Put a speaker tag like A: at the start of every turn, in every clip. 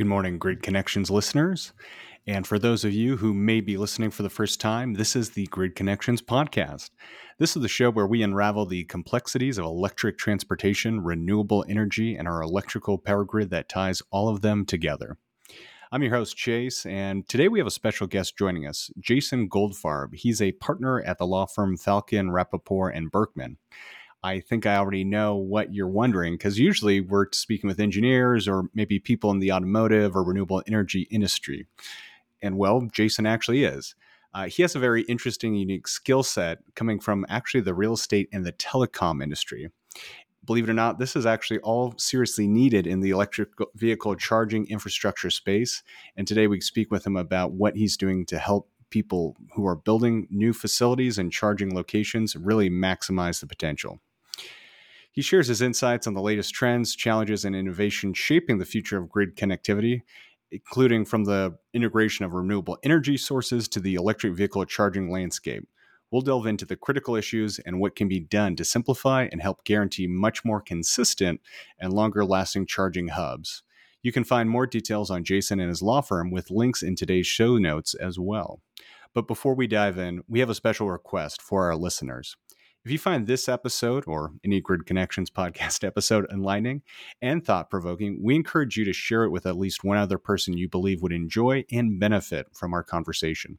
A: Good morning, Grid Connections listeners. And for those of you who may be listening for the first time, this is the Grid Connections podcast. This is the show where we unravel the complexities of electric transportation, renewable energy, and our electrical power grid that ties all of them together. I'm your host, Chase, and today we have a special guest joining us, Jason Goldfarb. He's a partner at the law firm Falcon, Rappaport, and Berkman. I think I already know what you're wondering because usually we're speaking with engineers or maybe people in the automotive or renewable energy industry. And well, Jason actually is. Uh, he has a very interesting, unique skill set coming from actually the real estate and the telecom industry. Believe it or not, this is actually all seriously needed in the electric vehicle charging infrastructure space. And today we speak with him about what he's doing to help people who are building new facilities and charging locations really maximize the potential. He shares his insights on the latest trends, challenges, and innovation shaping the future of grid connectivity, including from the integration of renewable energy sources to the electric vehicle charging landscape. We'll delve into the critical issues and what can be done to simplify and help guarantee much more consistent and longer lasting charging hubs. You can find more details on Jason and his law firm with links in today's show notes as well. But before we dive in, we have a special request for our listeners. If you find this episode or any Grid Connections podcast episode enlightening and thought provoking, we encourage you to share it with at least one other person you believe would enjoy and benefit from our conversation.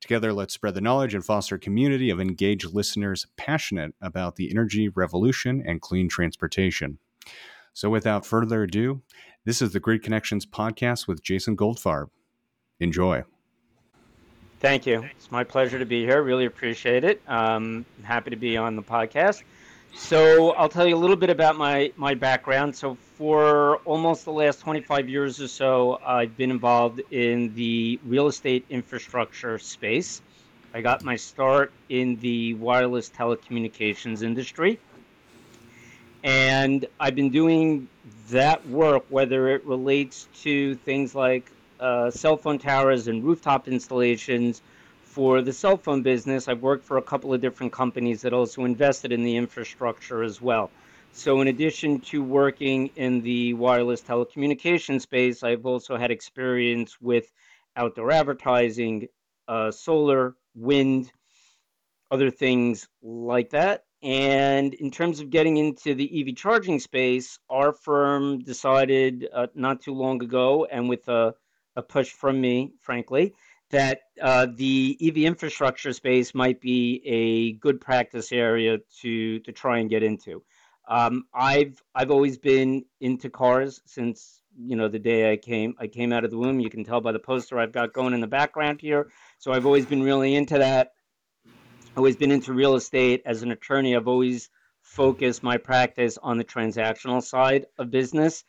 A: Together, let's spread the knowledge and foster a community of engaged listeners passionate about the energy revolution and clean transportation. So, without further ado, this is the Grid Connections podcast with Jason Goldfarb. Enjoy.
B: Thank you. It's my pleasure to be here. Really appreciate it. Um, happy to be on the podcast. So I'll tell you a little bit about my, my background. So for almost the last 25 years or so, I've been involved in the real estate infrastructure space. I got my start in the wireless telecommunications industry. And I've been doing that work, whether it relates to things like uh, cell phone towers and rooftop installations for the cell phone business. I've worked for a couple of different companies that also invested in the infrastructure as well. So, in addition to working in the wireless telecommunication space, I've also had experience with outdoor advertising, uh, solar, wind, other things like that. And in terms of getting into the EV charging space, our firm decided uh, not too long ago, and with a a push from me, frankly, that uh, the EV infrastructure space might be a good practice area to to try and get into. Um, I've I've always been into cars since you know the day I came I came out of the womb. You can tell by the poster I've got going in the background here. So I've always been really into that. Always been into real estate as an attorney. I've always focused my practice on the transactional side of business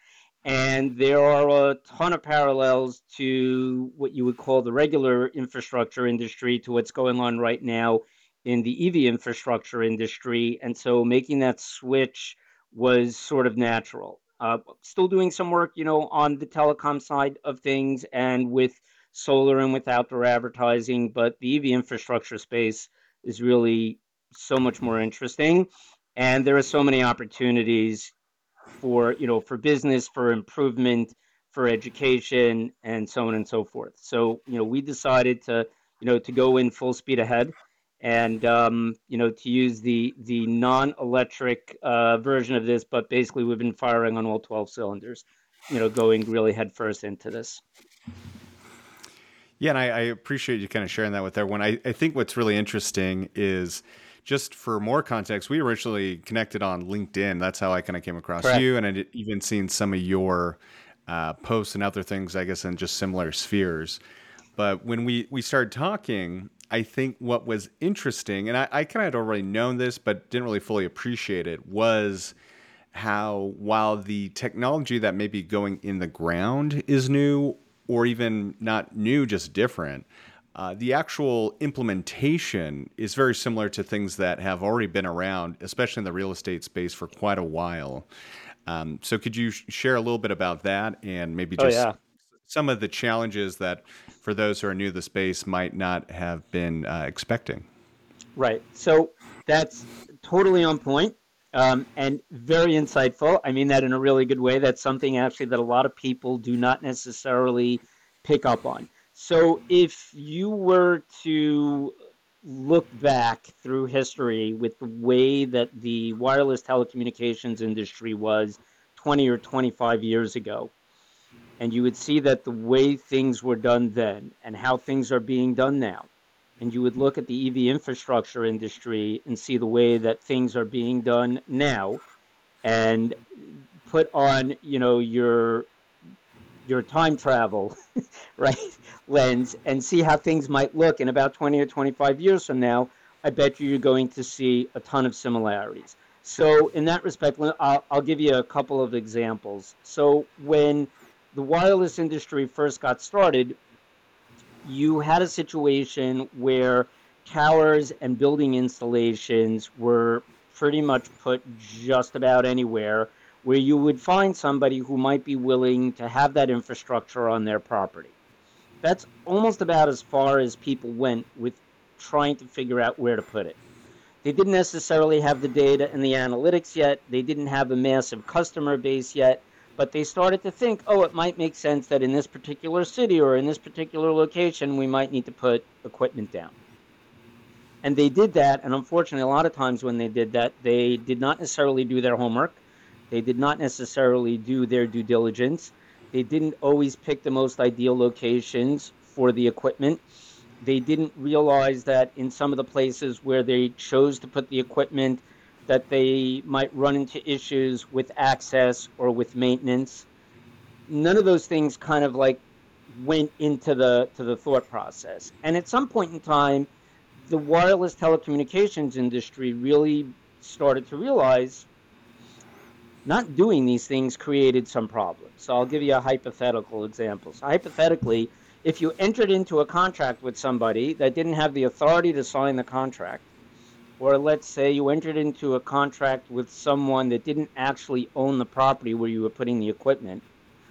B: and there are a ton of parallels to what you would call the regular infrastructure industry to what's going on right now in the EV infrastructure industry. And so making that switch was sort of natural. Uh, still doing some work, you know, on the telecom side of things and with solar and with outdoor advertising, but the EV infrastructure space is really so much more interesting. And there are so many opportunities for you know for business for improvement for education and so on and so forth. So you know we decided to you know to go in full speed ahead and um, you know to use the the non-electric uh, version of this but basically we've been firing on all 12 cylinders you know going really headfirst into this.
A: Yeah and I, I appreciate you kind of sharing that with everyone. I, I think what's really interesting is just for more context, we originally connected on LinkedIn. That's how I kind of came across Correct. you, and I'd even seen some of your uh, posts and other things, I guess, in just similar spheres. But when we we started talking, I think what was interesting, and I, I kind of had already known this, but didn't really fully appreciate it, was how while the technology that may be going in the ground is new, or even not new, just different uh, the actual implementation is very similar to things that have already been around, especially in the real estate space for quite a while. Um, so, could you sh- share a little bit about that and maybe just oh, yeah. some of the challenges that, for those who are new to the space, might not have been uh, expecting?
B: Right. So, that's totally on point. Um, and very insightful. I mean that in a really good way. That's something actually that a lot of people do not necessarily pick up on. So if you were to look back through history with the way that the wireless telecommunications industry was 20 or 25 years ago, and you would see that the way things were done then and how things are being done now, and you would look at the EV infrastructure industry and see the way that things are being done now, and put on, you know, your your time travel, right, lens and see how things might look in about 20 or 25 years from now, I bet you you're going to see a ton of similarities. So, in that respect, I'll, I'll give you a couple of examples. So, when the wireless industry first got started, you had a situation where towers and building installations were pretty much put just about anywhere where you would find somebody who might be willing to have that infrastructure on their property. That's almost about as far as people went with trying to figure out where to put it. They didn't necessarily have the data and the analytics yet, they didn't have a massive customer base yet, but they started to think, oh, it might make sense that in this particular city or in this particular location, we might need to put equipment down. And they did that, and unfortunately, a lot of times when they did that, they did not necessarily do their homework. They did not necessarily do their due diligence. They didn't always pick the most ideal locations for the equipment. They didn't realize that in some of the places where they chose to put the equipment, that they might run into issues with access or with maintenance. None of those things kind of like went into the to the thought process. And at some point in time, the wireless telecommunications industry really started to realize not doing these things created some problems. So I'll give you a hypothetical example. So hypothetically, if you entered into a contract with somebody that didn't have the authority to sign the contract, or let's say you entered into a contract with someone that didn't actually own the property where you were putting the equipment,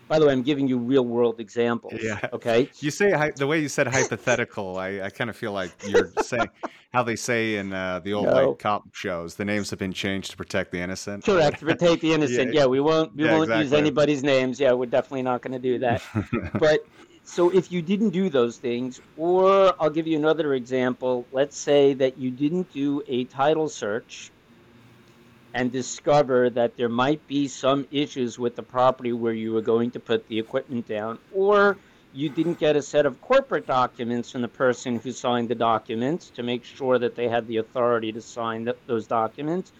B: by the way, I'm giving you real world examples. Yeah. Okay.
A: You say the way you said hypothetical. I, I kind of feel like you're saying how they say in uh, the old no. white cop shows. The names have been changed to protect the innocent.
B: Correct. To protect the innocent. yeah. yeah. we won't. We yeah, won't exactly. use anybody's names. Yeah, we're definitely not going to do that. but so if you didn't do those things, or I'll give you another example. Let's say that you didn't do a title search and discover that there might be some issues with the property where you were going to put the equipment down, or you didn't get a set of corporate documents from the person who signed the documents to make sure that they had the authority to sign the, those documents.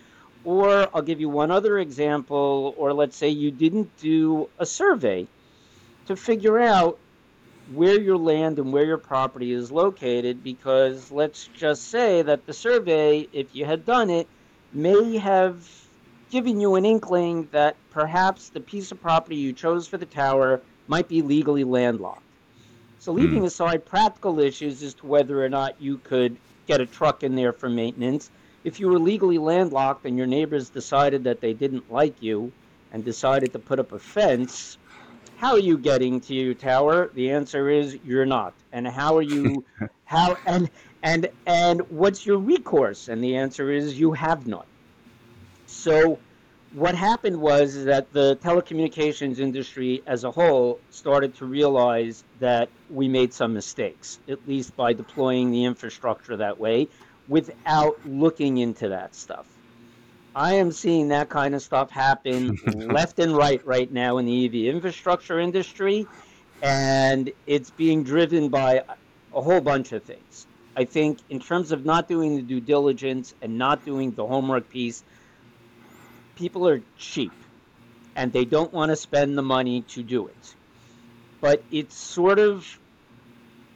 B: Or I'll give you one other example, or let's say you didn't do a survey to figure out where your land and where your property is located, because let's just say that the survey, if you had done it, may have given you an inkling that perhaps the piece of property you chose for the tower might be legally landlocked. So, leaving hmm. aside practical issues as to whether or not you could get a truck in there for maintenance, if you were legally landlocked and your neighbors decided that they didn't like you and decided to put up a fence, how are you getting to your tower? The answer is you're not. And how are you how and and and what's your recourse? And the answer is you have none. So what happened was that the telecommunications industry as a whole started to realize that we made some mistakes, at least by deploying the infrastructure that way without looking into that stuff. I am seeing that kind of stuff happen left and right right now in the EV infrastructure industry, and it's being driven by a whole bunch of things. I think in terms of not doing the due diligence and not doing the homework piece, people are cheap and they don't want to spend the money to do it. But it's sort of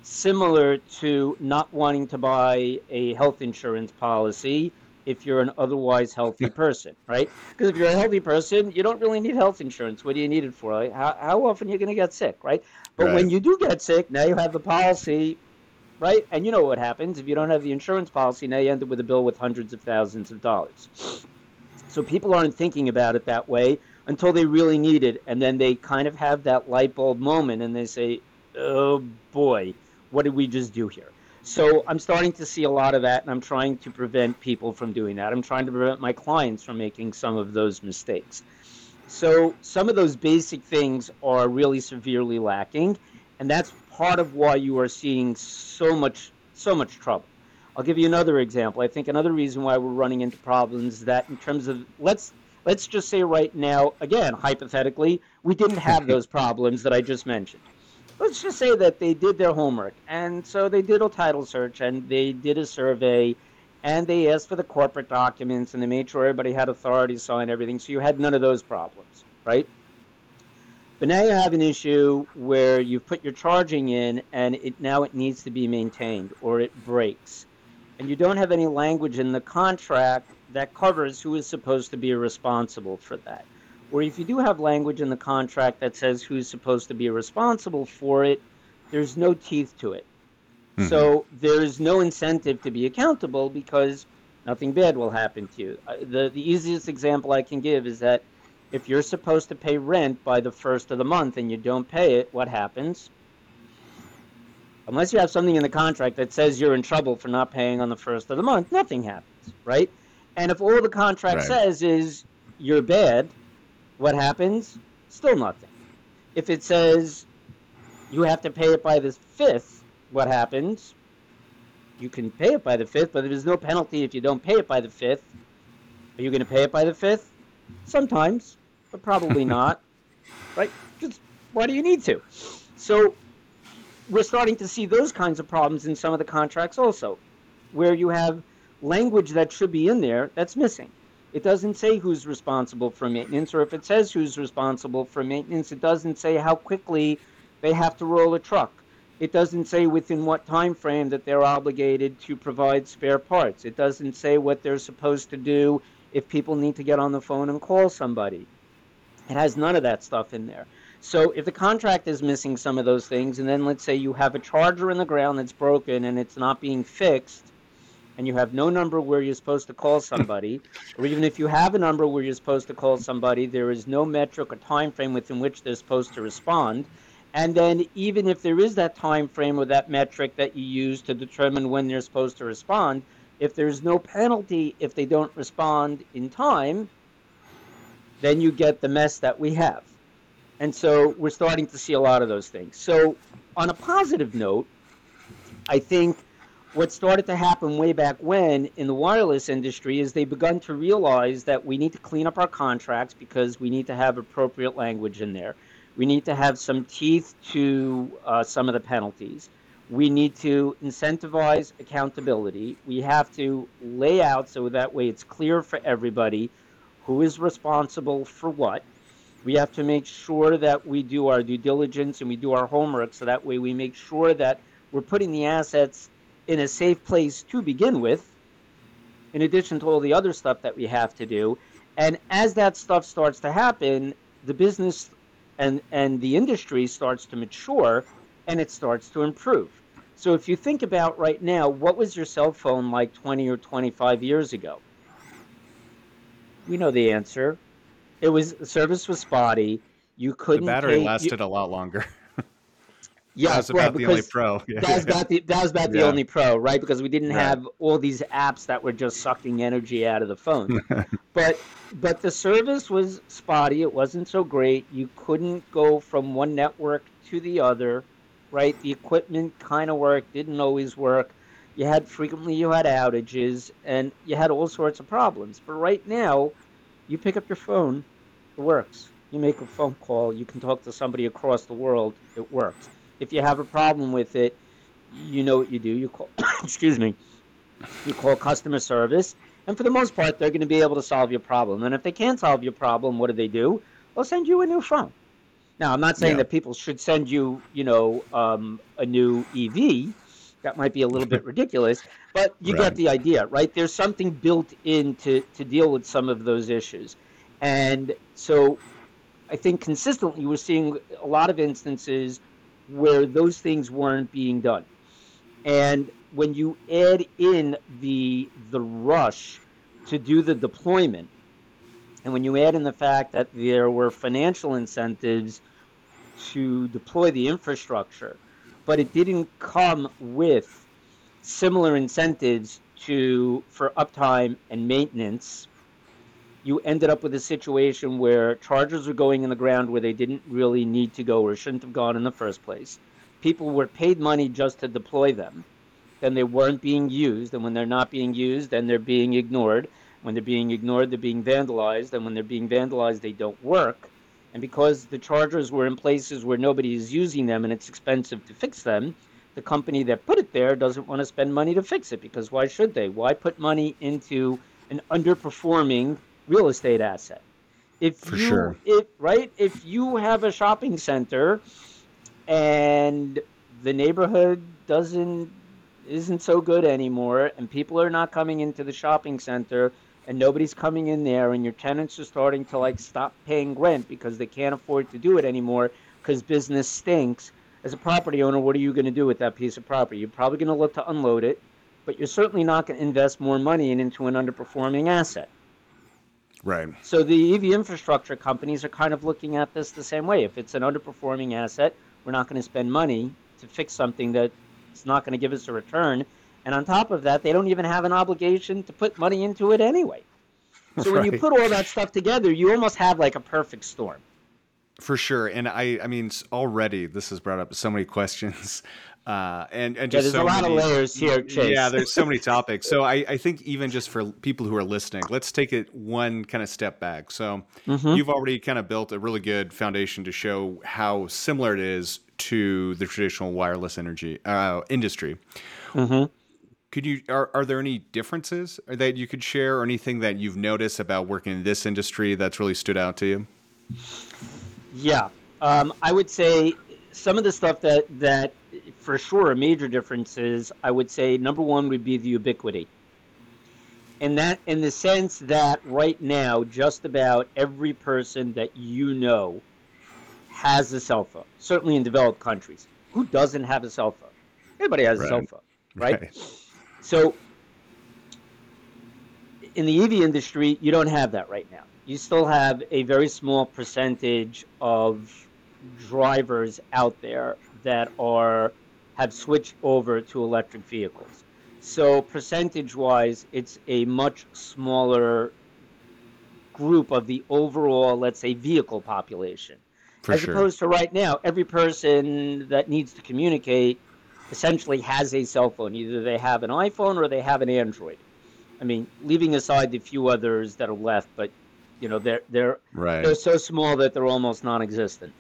B: similar to not wanting to buy a health insurance policy if you're an otherwise healthy person, right? Because if you're a healthy person, you don't really need health insurance. What do you need it for? Like how, how often are you going to get sick, right? But right. when you do get sick, now you have the policy right? And you know what happens if you don't have the insurance policy. Now you end up with a bill with hundreds of thousands of dollars. So people aren't thinking about it that way until they really need it, and then they kind of have that light bulb moment, and they say, "Oh boy, what did we just do here?" So I'm starting to see a lot of that, and I'm trying to prevent people from doing that. I'm trying to prevent my clients from making some of those mistakes. So some of those basic things are really severely lacking, and that's part of why you are seeing so much so much trouble. I'll give you another example. I think another reason why we're running into problems is that in terms of let's let's just say right now, again, hypothetically, we didn't have those problems that I just mentioned. Let's just say that they did their homework, and so they did a title search, and they did a survey, and they asked for the corporate documents, and they made sure everybody had authority to sign everything. So you had none of those problems, right? But now you have an issue where you've put your charging in, and it now it needs to be maintained, or it breaks and you don't have any language in the contract that covers who is supposed to be responsible for that. Or if you do have language in the contract that says who's supposed to be responsible for it, there's no teeth to it. Mm-hmm. So there's no incentive to be accountable because nothing bad will happen to you. Uh, the, the easiest example I can give is that if you're supposed to pay rent by the first of the month and you don't pay it, what happens? Unless you have something in the contract that says you're in trouble for not paying on the first of the month, nothing happens, right? And if all the contract right. says is you're bad, what happens? Still nothing. If it says you have to pay it by the fifth, what happens? You can pay it by the fifth, but there's no penalty if you don't pay it by the fifth. Are you going to pay it by the fifth? Sometimes, but probably not, right? Just why do you need to? So we're starting to see those kinds of problems in some of the contracts also, where you have language that should be in there that's missing. It doesn't say who's responsible for maintenance, or if it says who's responsible for maintenance, it doesn't say how quickly they have to roll a truck. It doesn't say within what time frame that they're obligated to provide spare parts. It doesn't say what they're supposed to do if people need to get on the phone and call somebody. It has none of that stuff in there. So if the contract is missing some of those things, and then let's say you have a charger in the ground that's broken and it's not being fixed, and you have no number where you're supposed to call somebody, or even if you have a number where you're supposed to call somebody, there is no metric or time frame within which they're supposed to respond. And then even if there is that time frame or that metric that you use to determine when they're supposed to respond, if there's no penalty if they don't respond in time, then you get the mess that we have. And so we're starting to see a lot of those things. So, on a positive note, I think what started to happen way back when in the wireless industry is they've begun to realize that we need to clean up our contracts because we need to have appropriate language in there. We need to have some teeth to uh, some of the penalties. We need to incentivize accountability. We have to lay out so that way it's clear for everybody who is responsible for what we have to make sure that we do our due diligence and we do our homework so that way we make sure that we're putting the assets in a safe place to begin with, in addition to all the other stuff that we have to do. And as that stuff starts to happen, the business and, and the industry starts to mature and it starts to improve. So if you think about right now, what was your cell phone like 20 or 25 years ago? We know the answer it was the service was spotty. You couldn't.
A: The battery pay, lasted you, a lot longer.
B: Yeah,
A: that was about the only pro.
B: Yeah. That was about the that was about the yeah. only pro, right? Because we didn't right. have all these apps that were just sucking energy out of the phone. but but the service was spotty. It wasn't so great. You couldn't go from one network to the other, right? The equipment kind of worked, didn't always work. You had frequently you had outages, and you had all sorts of problems. But right now, you pick up your phone, it works. You make a phone call, you can talk to somebody across the world, it works. If you have a problem with it, you know what you do. You call, excuse me, you call customer service, and for the most part, they're going to be able to solve your problem. And if they can't solve your problem, what do they do? They'll send you a new phone. Now, I'm not saying yeah. that people should send you, you know, um, a new EV. That might be a little bit ridiculous, but you right. get the idea, right? There's something built in to, to deal with some of those issues. And so I think consistently we're seeing a lot of instances where those things weren't being done. And when you add in the the rush to do the deployment, and when you add in the fact that there were financial incentives to deploy the infrastructure, but it didn't come with similar incentives to for uptime and maintenance, you ended up with a situation where chargers were going in the ground where they didn't really need to go or shouldn't have gone in the first place. People were paid money just to deploy them. Then they weren't being used, and when they're not being used, then they're being ignored. When they're being ignored, they're being vandalized, and when they're being vandalized, they don't work. And because the chargers were in places where nobody is using them and it's expensive to fix them, the company that put it there doesn't want to spend money to fix it because why should they? Why put money into an underperforming real estate asset. If
A: For
B: you,
A: sure.
B: if right, if you have a shopping center and the neighborhood doesn't isn't so good anymore and people are not coming into the shopping center and nobody's coming in there and your tenants are starting to like stop paying rent because they can't afford to do it anymore because business stinks as a property owner what are you going to do with that piece of property you're probably going to look to unload it but you're certainly not going to invest more money in, into an underperforming asset
A: Right.
B: so the EV infrastructure companies are kind of looking at this the same way. If it's an underperforming asset, we're not going to spend money to fix something that's not going to give us a return. And on top of that, they don't even have an obligation to put money into it anyway. So when you put all that stuff together, you almost have like a perfect storm.
A: For sure. And I I mean already this has brought up so many questions. Uh, and and
B: Yeah,
A: just
B: there's
A: so
B: a lot
A: many,
B: of layers here, Chase.
A: Yeah, there's so many topics. So I, I think even just for people who are listening, let's take it one kind of step back. So
B: Mhm.
A: you've already kind of built a really good foundation to show how similar it is to the traditional wireless energy uh, industry.
B: Mhm.
A: Could you are, are there any differences that you could share or anything that you've noticed about working in this industry that's really stood out to you?
B: Yeah, um, I would say some of the stuff that that for sure a major difference is I would say number one would be the ubiquity, and that in the sense that right now, just about every person that you know has a cell phone. Certainly in developed countries, who doesn't have a cell phone? Everybody has a cell
A: Right.
B: phone, right? So in the EV industry, you don't have that right now. You still have a very small percentage of drivers out there that are have switched over to electric vehicles. So percentage-wise, it's a much smaller group of the overall, let's say, vehicle population
A: For
B: as
A: sure.
B: opposed to right now, every person that needs to communicate essentially has a cell phone. Either they have an iPhone or they have an Android. I mean, leaving aside the few others that are left, but you know they're they're
A: right.
B: they're so small that they're almost non-existent.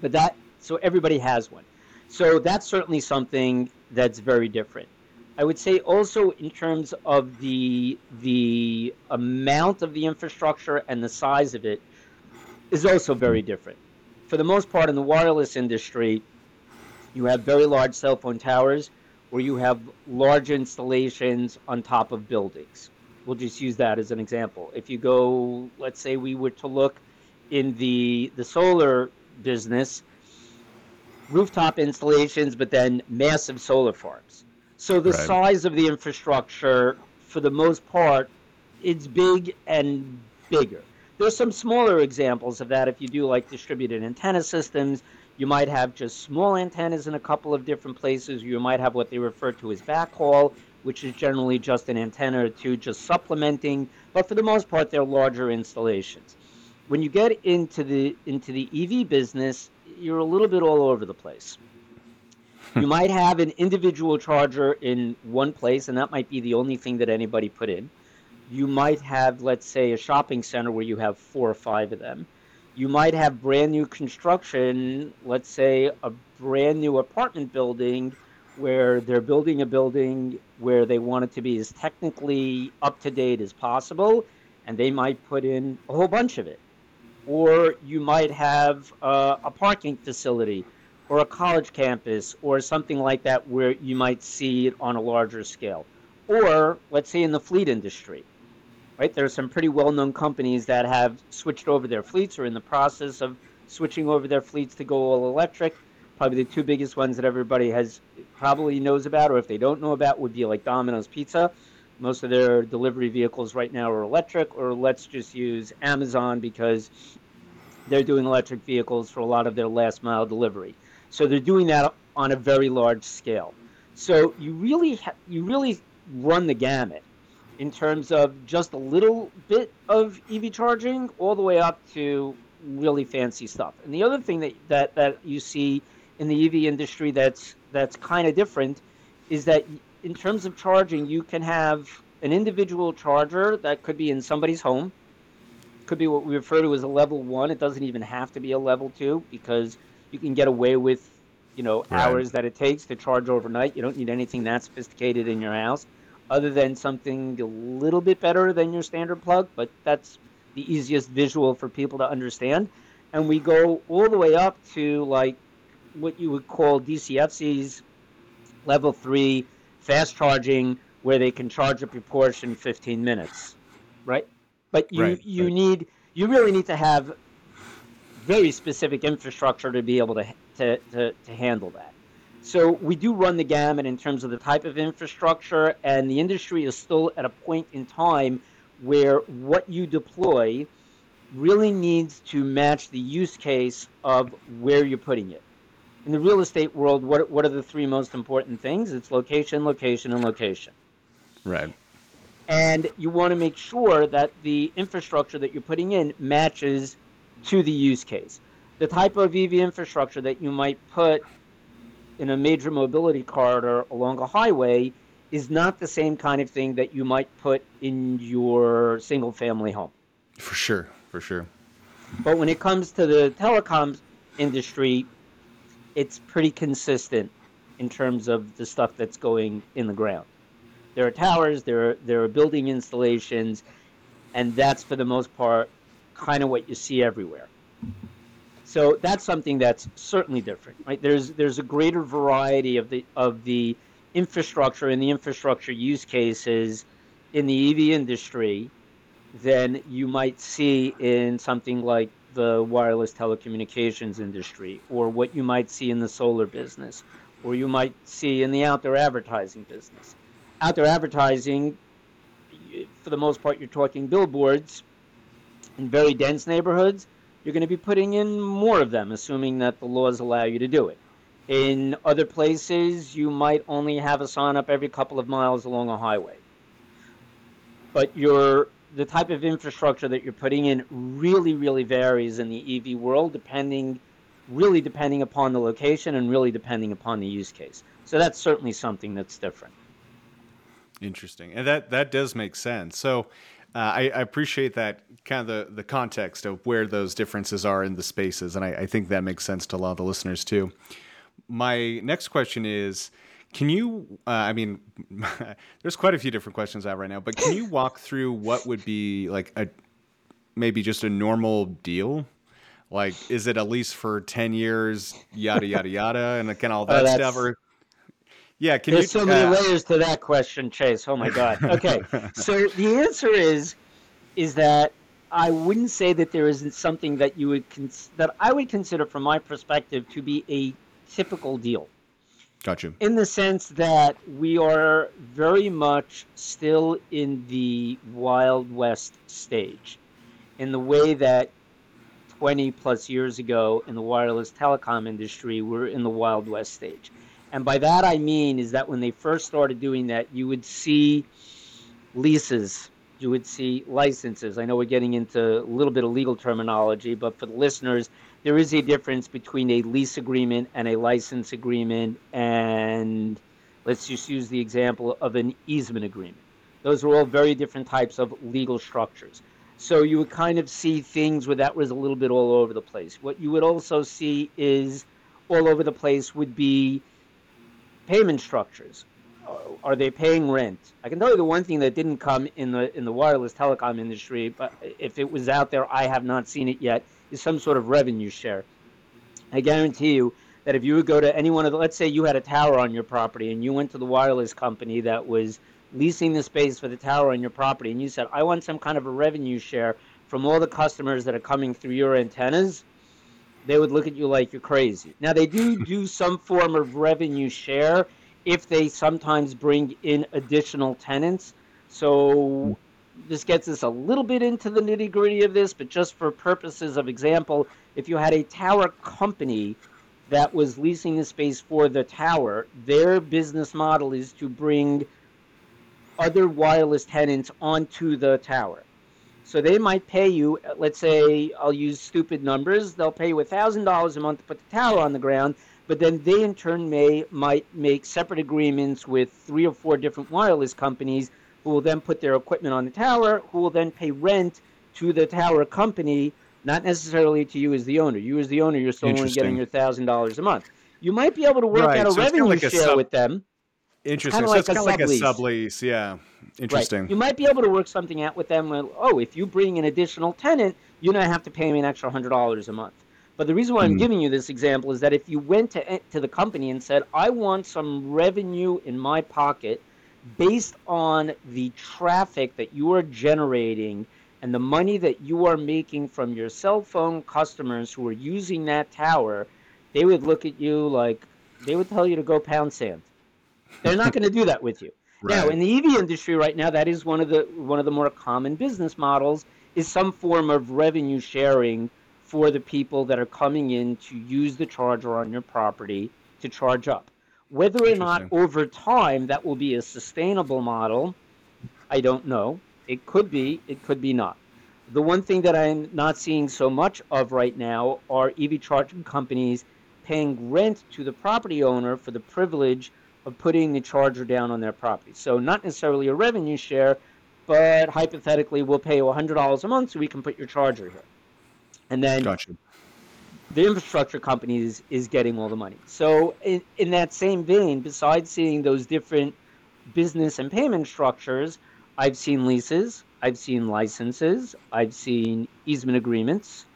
B: But that so everybody has one. So that's certainly something that's very different. I would say also in terms of the the amount of the infrastructure and the size of it is also very different. For the most part in the wireless industry, you have very large cell phone towers where you have large installations on top of buildings. We'll just use that as an example. If you go, let's say we were to look in the the solar business, rooftop installations, but then massive solar farms. So the
A: Right.
B: size of the infrastructure, for the most part, it's big and bigger. There's some smaller examples of that. If you do like distributed antenna systems, you might have just small antennas in a couple of different places. You might have what they refer to as backhaul, which is generally just an antenna or two just supplementing. But for the most part, they're larger installations. When you get into the into the EV business, you're a little bit all over the place. Hmm. you might have an individual charger in one place, and that might be the only thing that anybody put in. You might have, let's say, a shopping center where you have four or five of them. You might have brand new construction, let's say a brand new apartment building where they're building a building where they want it to be as technically up to date as possible, and they might put in a whole bunch of it. Or you might have uh, a parking facility or a college campus or something like that where you might see it on a larger scale. Or let's say in the fleet industry, right? There are some pretty well-known companies that have switched over their fleets or in the process of switching over their fleets to go all electric. Probably the two biggest ones that everybody has probably knows about, or if they don't know about, would be like Domino's Pizza. Most of their delivery vehicles right now are electric, or let's just use Amazon because they're doing electric vehicles for a lot of their last mile delivery. So they're doing that on a very large scale. So you really ha- you really run the gamut in terms of just a little bit of EV charging all the way up to really fancy stuff. And the other thing that that, that you see in the EV industry that's that's kind of different is that in terms of charging, you can have an individual charger that could be in somebody's home. Could be what we refer to as a level one. It doesn't even have to be a level two because you can get away with, you know, right. hours that it takes to charge overnight. You don't need anything that sophisticated in your house, other than something a little bit better than your standard plug. But that's the easiest visual for people to understand. And we go all the way up to like what you would call DCFC's level three fast charging where they can charge up your Porsche in 15 minutes, right? But you right, you right. need you really need to have very specific infrastructure to be able to, to, to, to handle that. So we do run the gamut in terms of the type of infrastructure, and the industry is still at a point in time where what you deploy really needs to match the use case of where you're putting it. In the real estate world, what, what are the three most important things? It's location, location, and location.
A: Right.
B: And you want to make sure that the infrastructure that you're putting in matches to the use case. The type of EV infrastructure that you might put in a major mobility corridor along a highway is not the same kind of thing that you might put in your single family home.
A: For sure, for sure.
B: But when it comes to the telecom industry, it's pretty consistent in terms of the stuff that's going in the ground. There are towers, there are, there are building installations, and that's for the most part kind of what you see everywhere. So that's something that's certainly different, right? There's there's a greater variety of the of the infrastructure and the infrastructure use cases in the EV industry than you might see in something like the wireless telecommunications industry or what you might see in the solar business or you might see in the outdoor advertising business. Outdoor advertising, for the most part, you're talking billboards in very dense neighborhoods. You're going to be putting in more of them, assuming that the laws allow you to do it. In other places, you might only have a sign up every couple of miles along a highway. But the type of infrastructure that you're putting in really, really varies in the EV world, depending, really depending upon the location and really depending upon the use case. So that's certainly something that's different.
A: Interesting, and that that does make sense. So. Uh, I, I, appreciate that kind of the, the context of where those differences are in the spaces, and I, I think that makes sense to a lot of the listeners too. My next question is can you uh, i mean there's quite a few different questions out right now but can you walk through what would be like a maybe just a normal deal? Like is it at least for 10 years yada yada yada and again all oh, that oh, stuff or yeah
B: can there's you, so many uh, layers to that question chase oh my god okay so the answer is is that I wouldn't say that there isn't something that you would cons- that I would consider, from my perspective, to be a typical deal.
A: Gotcha.
B: In the sense that we are very much still in the Wild West stage, in the way that 20 plus years ago in the wireless telecom industry, we're in the Wild West stage. And by that I mean is that when they first started doing that, you would see leases, you would see licenses. I know we're getting into a little bit of legal terminology, but for the listeners, there is a difference between a lease agreement and a license agreement, and let's just use the example of an easement agreement. Those are all very different types of legal structures. So you would kind of see things where that was a little bit all over the place. What you would also see is all over the place would be payment structures. Uh, are they paying rent? I can tell you the one thing that didn't come in the in the wireless telecom industry, but if it was out there, I have not seen it yet is some sort of revenue share. I guarantee you that if you would go to any one of the, let's say you had a tower on your property and you went to the wireless company that was leasing the space for the tower on your property and you said, I want some kind of a revenue share from all the customers that are coming through your antennas, they would look at you like you're crazy. Now, they do do some form of revenue share if they sometimes bring in additional tenants. So this gets us a little bit into the nitty gritty of this, but just for purposes of example, if you had a tower company that was leasing the space for the tower, their business model is to bring other wireless tenants onto the tower. So they might pay you, let's say, I'll use stupid numbers, they'll pay you $1,000 a month to put the tower on the ground, but then they in turn may might make separate agreements with three or four different wireless companies who will then put their equipment on the tower, who will then pay rent to the tower company, not necessarily to you as the owner. You as the owner, you're still only getting your thousand dollars a month. You might be able to work right. out a so revenue like share sub- with them.
A: Interesting. So like it's kind of like a sublease. Yeah. Interesting.
B: Right. You might be able to work something out with them. Where, oh, if you bring an additional tenant, you don't have to pay me an extra hundred dollars a month. But the reason why I'm mm. giving you this example is that if you went to eh, to the company and said, "I want some revenue in my pocket based on the traffic that you are generating and the money that you are making from your cell phone customers who are using that tower," they would look at you like they would tell you to go pound sand. They're not going to do that with you. Right. Now, in the EV industry right now, that is one of the one of the more common business models is some form of revenue sharing for the people that are coming in to use the charger on your property to charge up. Whether or not over time that will be a sustainable model, I don't know. It could be, it could be not. The one thing that I'm not seeing so much of right now are EV charging companies paying rent to the property owner for the privilege of putting the charger down on their property. So not necessarily a revenue share, but hypothetically, we'll pay you $100 a month so we can put your charger here. And then
A: gotcha.
B: the infrastructure company is, is getting all the money. So in, in that same vein, besides seeing those different business and payment structures, I've seen leases, I've seen licenses, I've seen easement agreements,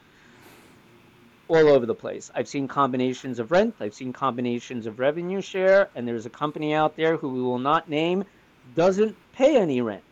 B: all over the place. I've seen combinations of rent, I've seen combinations of revenue share, and there's a company out there who we will not name doesn't pay any rent.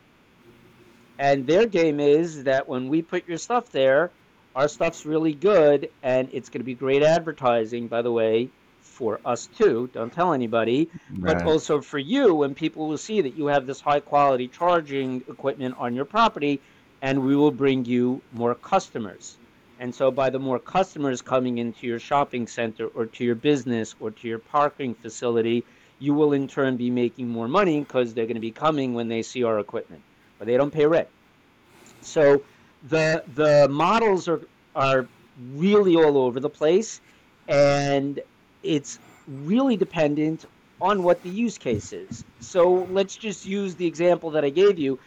B: And their game is that when we put your stuff there, our stuff's really good and it's going to be great advertising, by the way, for us too. Don't tell anybody, right. but also for you when people will see that you have this high quality charging equipment on your property and we will bring you more customers. And so, by the more customers coming into your shopping center or to your business or to your parking facility, you will in turn be making more money because they're going to be coming when they see our equipment, but they don't pay rent. So, the the models are are really all over the place, and it's really dependent on what the use case is. So, let's just use the example that I gave you.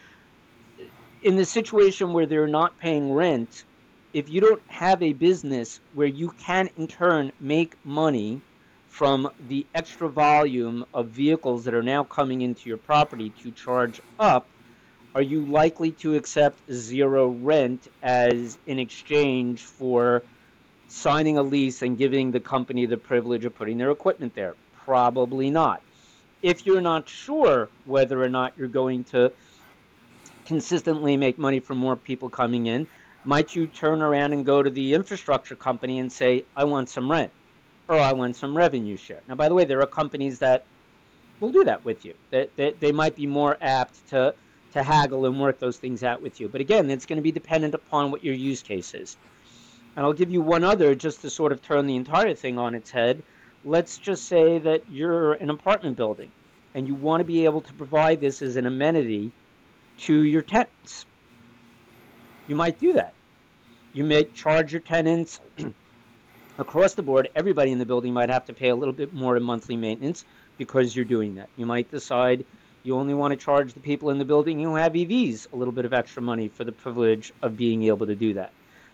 B: In the situation where they're not paying rent if you don't have a business where you can in turn make money from the extra volume of vehicles that are now coming into your property to charge up, are you likely to accept zero rent as in exchange for signing a lease and giving the company the privilege of putting their equipment there? Probably not. If you're not sure whether or not you're going to consistently make money from more people coming in, might you turn around and go to the infrastructure company and say, I want some rent or I want some revenue share? Now, by the way, there are companies that will do that with you. They, they, they might be more apt to, to haggle and work those things out with you. But again, it's going to be dependent upon what your use case is. And I'll give you one other just to sort of turn the entire thing on its head. Let's just say that you're an apartment building and you want to be able to provide this as an amenity to your tenants you might do that. You may charge your tenants across the board. Everybody in the building might have to pay a little bit more in monthly maintenance because you're doing that. You might decide you only want to charge the people in the building who have EVs a little bit of extra money for the privilege of being able to do that.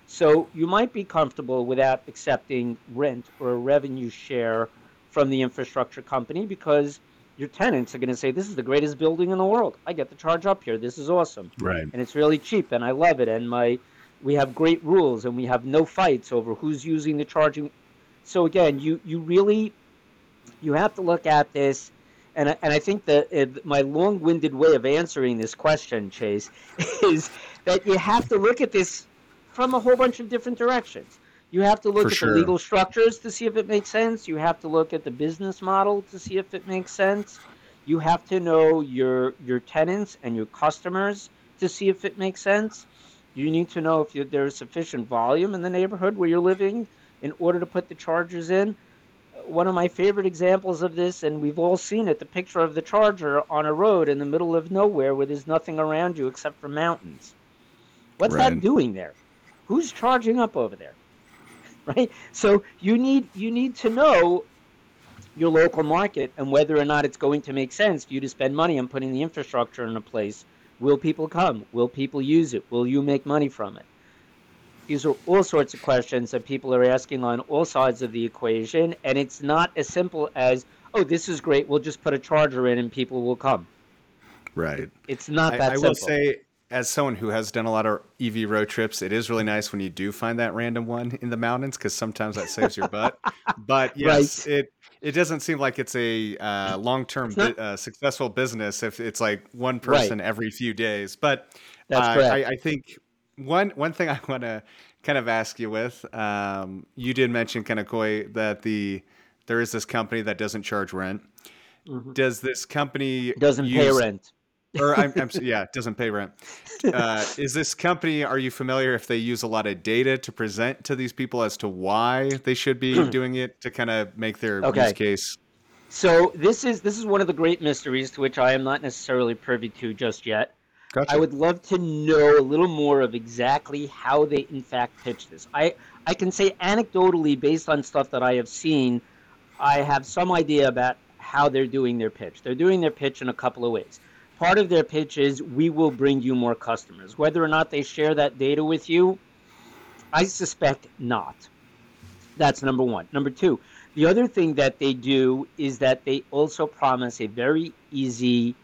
B: So you might be comfortable without accepting rent or a revenue share from the infrastructure company because your tenants are going to say, "This is the greatest building in the world. I get to charge up here. This is awesome,
A: right?
B: And it's really cheap, and I love it. And my, we have great rules, and we have no fights over who's using the charging. So again, you you really, you have to look at this, and I, and I think that uh, my long-winded way of answering this question, Chase, is that you have to look at this from a whole bunch of different directions. You have to look For at sure. the legal structures to see if it makes sense. You have to look at the business model to see if it makes sense. You have to know your your tenants and your customers to see if it makes sense. You need to know if you, there's sufficient volume in the neighborhood where you're living in order to put the chargers in. one of my favorite examples of this, and we've all seen it, the picture of the charger on a road in the middle of nowhere where there's nothing around you except for mountains. What's right. that doing there? Who's charging up over there? Right? So you need you need to know your local market and whether or not it's going to make sense for you to spend money on putting the infrastructure in a place. Will people come? Will people use it? Will you make money from it? These are all sorts of questions that people are asking on all sides of the equation, and it's not as simple as, oh, this is great, we'll just put a charger in and people will come.
A: Right.
B: It's not that
A: I, I
B: simple.
A: will say, as someone who has done a lot of EV road trips, it is really nice when you do find that random one in the mountains because sometimes that saves your butt. But yes, right. it it doesn't seem like it's a uh, long term uh, successful business if it's like one person right. every few days. But uh, I, I, think one one thing I want to kind of ask you with um, you did mention kind of Coy that the there is this company that doesn't charge rent. Mm-hmm. Does this company
B: doesn't use, pay rent?
A: Or I'm, I'm, yeah, doesn't pay rent. Uh, is this company? Are you familiar if they use a lot of data to present to these people as to why they should be doing it to kind of make their okay. use case?
B: So this is this is one of the great mysteries to which I am not necessarily privy to just yet. Gotcha. I would love to know a little more of exactly how they in fact pitch this. I I can say anecdotally based on stuff that I have seen, I have some idea about how they're doing their pitch. They're doing their pitch in a couple of ways. Part of their pitch is we will bring you more customers. Whether or not they share that data with you, I suspect not. That's number 1. Number 2, the other thing that they do is that they also promise a very easy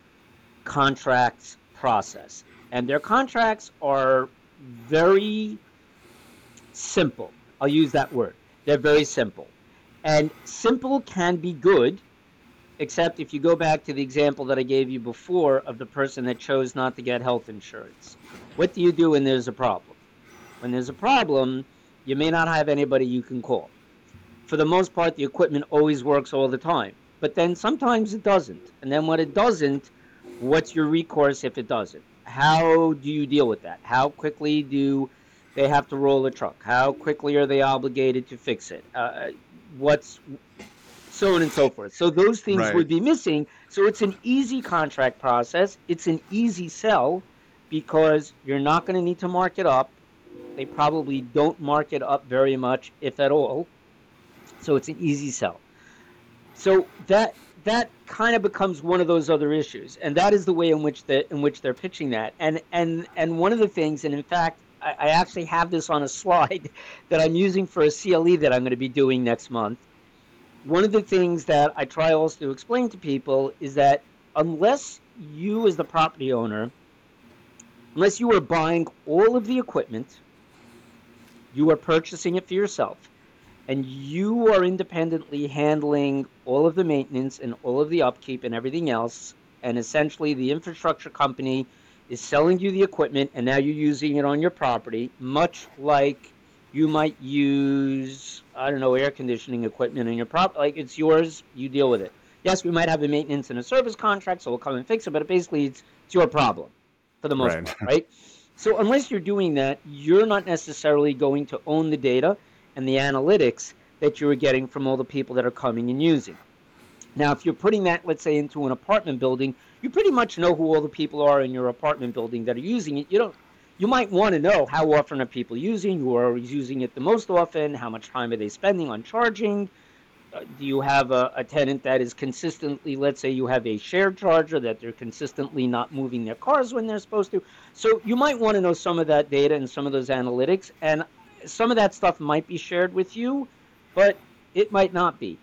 B: contracts process. And their contracts are very simple. I'll use that word. They're very simple. And simple can be good, except if you go back to the example that I gave you before of the person that chose not to get health insurance. What do you do when there's a problem? When there's a problem, you may not have anybody you can call. For the most part, the equipment always works all the time. But then sometimes it doesn't. And then when it doesn't, what's your recourse if it doesn't? How do you deal with that? How quickly do they have to roll a truck? How quickly are they obligated to fix it? Uh, what's so on and so forth. So those things right. would be missing. So it's an easy contract process. It's an easy sell because you're not going to need to mark it up. They probably don't mark it up very much, if at all. So it's an easy sell. So that that kind of becomes one of those other issues, and that is the way in which the in which they're pitching that. And and and one of the things, and in fact, I, I actually have this on a slide that I'm using for a CLE that I'm going to be doing next month. One of the things that I try also to explain to people is that unless you, as the property owner, unless you are buying all of the equipment, you are purchasing it for yourself and you are independently handling all of the maintenance and all of the upkeep and everything else, and essentially the infrastructure company is selling you the equipment and now you're using it on your property, much like you might use, I don't know, air conditioning equipment in your property. Like it's yours, you deal with it. Yes, we might have a maintenance and a service contract, so we'll come and fix it, but basically it's, it's your problem for the most right. part, right? So unless you're doing that, you're not necessarily going to own the data and the analytics that you are getting from all the people that are coming and using. Now, if you're putting that, let's say, into an apartment building, you pretty much know who all the people are in your apartment building that are using it. You don't. You might want to know how often are people using, who are using it the most often, how much time are they spending on charging. Uh, do you have a, a tenant that is consistently, let's say you have a shared charger that they're consistently not moving their cars when they're supposed to. So you might want to know some of that data and some of those analytics. And some of that stuff might be shared with you, but it might not be.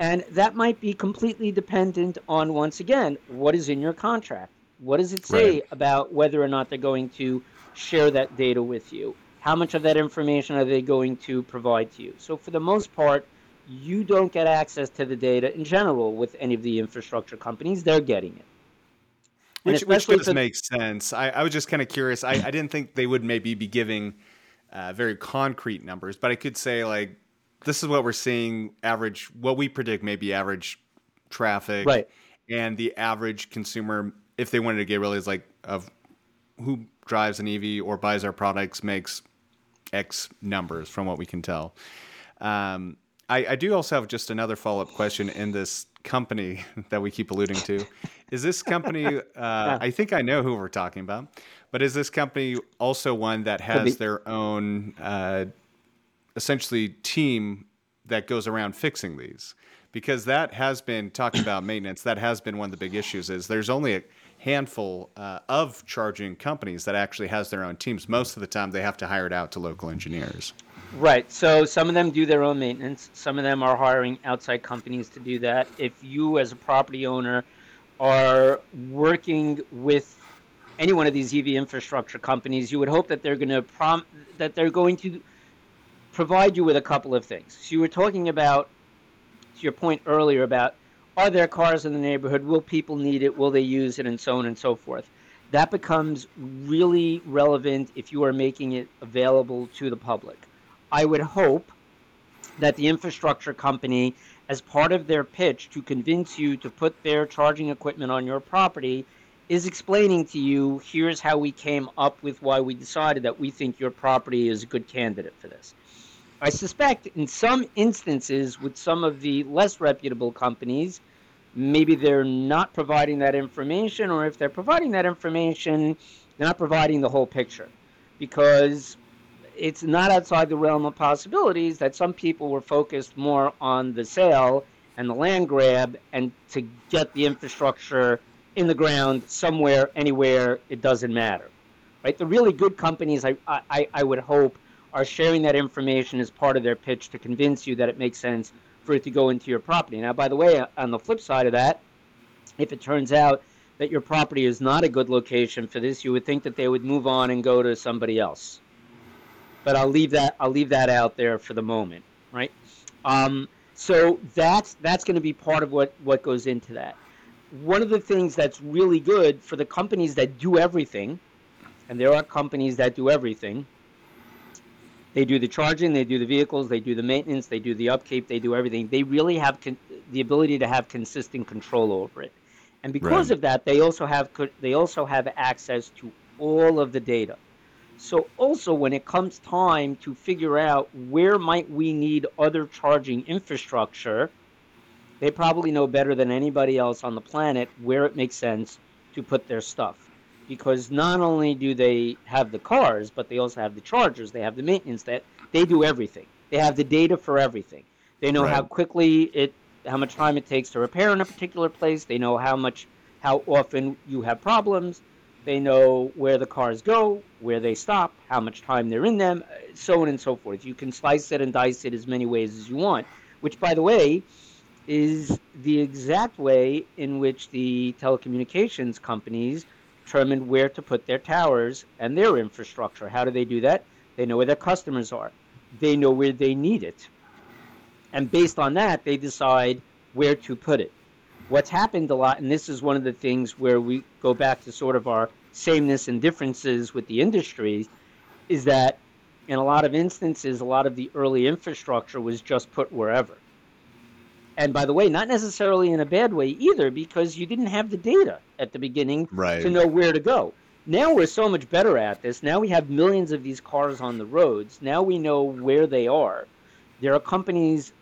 B: And that might be completely dependent on, once again, what is in your contract. What does it say right. about whether or not they're going to share that data with you? How much of that information are they going to provide to you? So, for the most part, you don't get access to the data in general with any of the infrastructure companies. They're getting it.
A: Which, which does for, make sense. I, I was just kind of curious. I, I didn't think they would maybe be giving – uh, very concrete numbers, but I could say like this is what we're seeing average what we predict maybe average traffic
B: right
A: and the average consumer if they wanted to get really is like of who drives an EV or buys our products makes X numbers from what we can tell. Um, I, I do also have just another follow up question in this company that we keep alluding to. Is this company? Uh, I think I know who we're talking about, but is this company also one that has their own uh, essentially team that goes around fixing these? Because that has been talking about maintenance. That has been one of the big issues. Is there's only a handful uh, of charging companies that actually has their own teams. Most of the time, they have to hire it out to local engineers.
B: Right. So some of them do their own maintenance. Some of them are hiring outside companies to do that. If you, as a property owner, are working with any one of these EV infrastructure companies, you would hope that they're going to prom- that they're going to provide you with a couple of things. So you were talking about, to your point earlier about, are there cars in the neighborhood? Will people need it? Will they use it? And so on and so forth. That becomes really relevant if you are making it available to the public. I would hope that the infrastructure company, as part of their pitch to convince you to put their charging equipment on your property, is explaining to you here's how we came up with why we decided that we think your property is a good candidate for this. I suspect in some instances with some of the less reputable companies, maybe they're not providing that information, or if they're providing that information, they're not providing the whole picture. Because it's not outside the realm of possibilities that some people were focused more on the sale and the land grab and to get the infrastructure in the ground somewhere, anywhere, it doesn't matter. Right? The really good companies, I, I, I would hope, are sharing that information as part of their pitch to convince you that it makes sense for it to go into your property. Now, by the way, on the flip side of that, if it turns out that your property is not a good location for this, you would think that they would move on and go to somebody else but I'll leave that I'll leave that out there for the moment, right? Um, so that's that's going to be part of what what goes into that. One of the things that's really good for the companies that do everything, and there are companies that do everything. They do the charging, they do the vehicles, they do the maintenance, they do the upkeep, they do everything. They really have con- the ability to have consistent control over it, and because right. of that, they also have they also have access to all of the data. So also when it comes time to figure out where might we need other charging infrastructure, they probably know better than anybody else on the planet where it makes sense to put their stuff. Because not only do they have the cars, but they also have the chargers, they have the maintenance, that they do everything. They have the data for everything. They know right. how quickly it how much time it takes to repair in a particular place. They know how much how often you have problems. They know where the cars go, where they stop, how much time they're in them, so on and so forth. You can slice it and dice it as many ways as you want, which, by the way, is the exact way in which the telecommunications companies determine where to put their towers and their infrastructure. How do they do that? They know where their customers are, they know where they need it. And based on that, they decide where to put it what's happened a lot, and this is one of the things where we go back to sort of our sameness and differences with the industry, is that in a lot of instances, a lot of the early infrastructure was just put wherever. And by the way, not necessarily in a bad way either, because you didn't have the data at the beginning
A: right.
B: to know where to go. Now we're so much better at this. Now we have millions of these cars on the roads. Now we know where they are. There are companies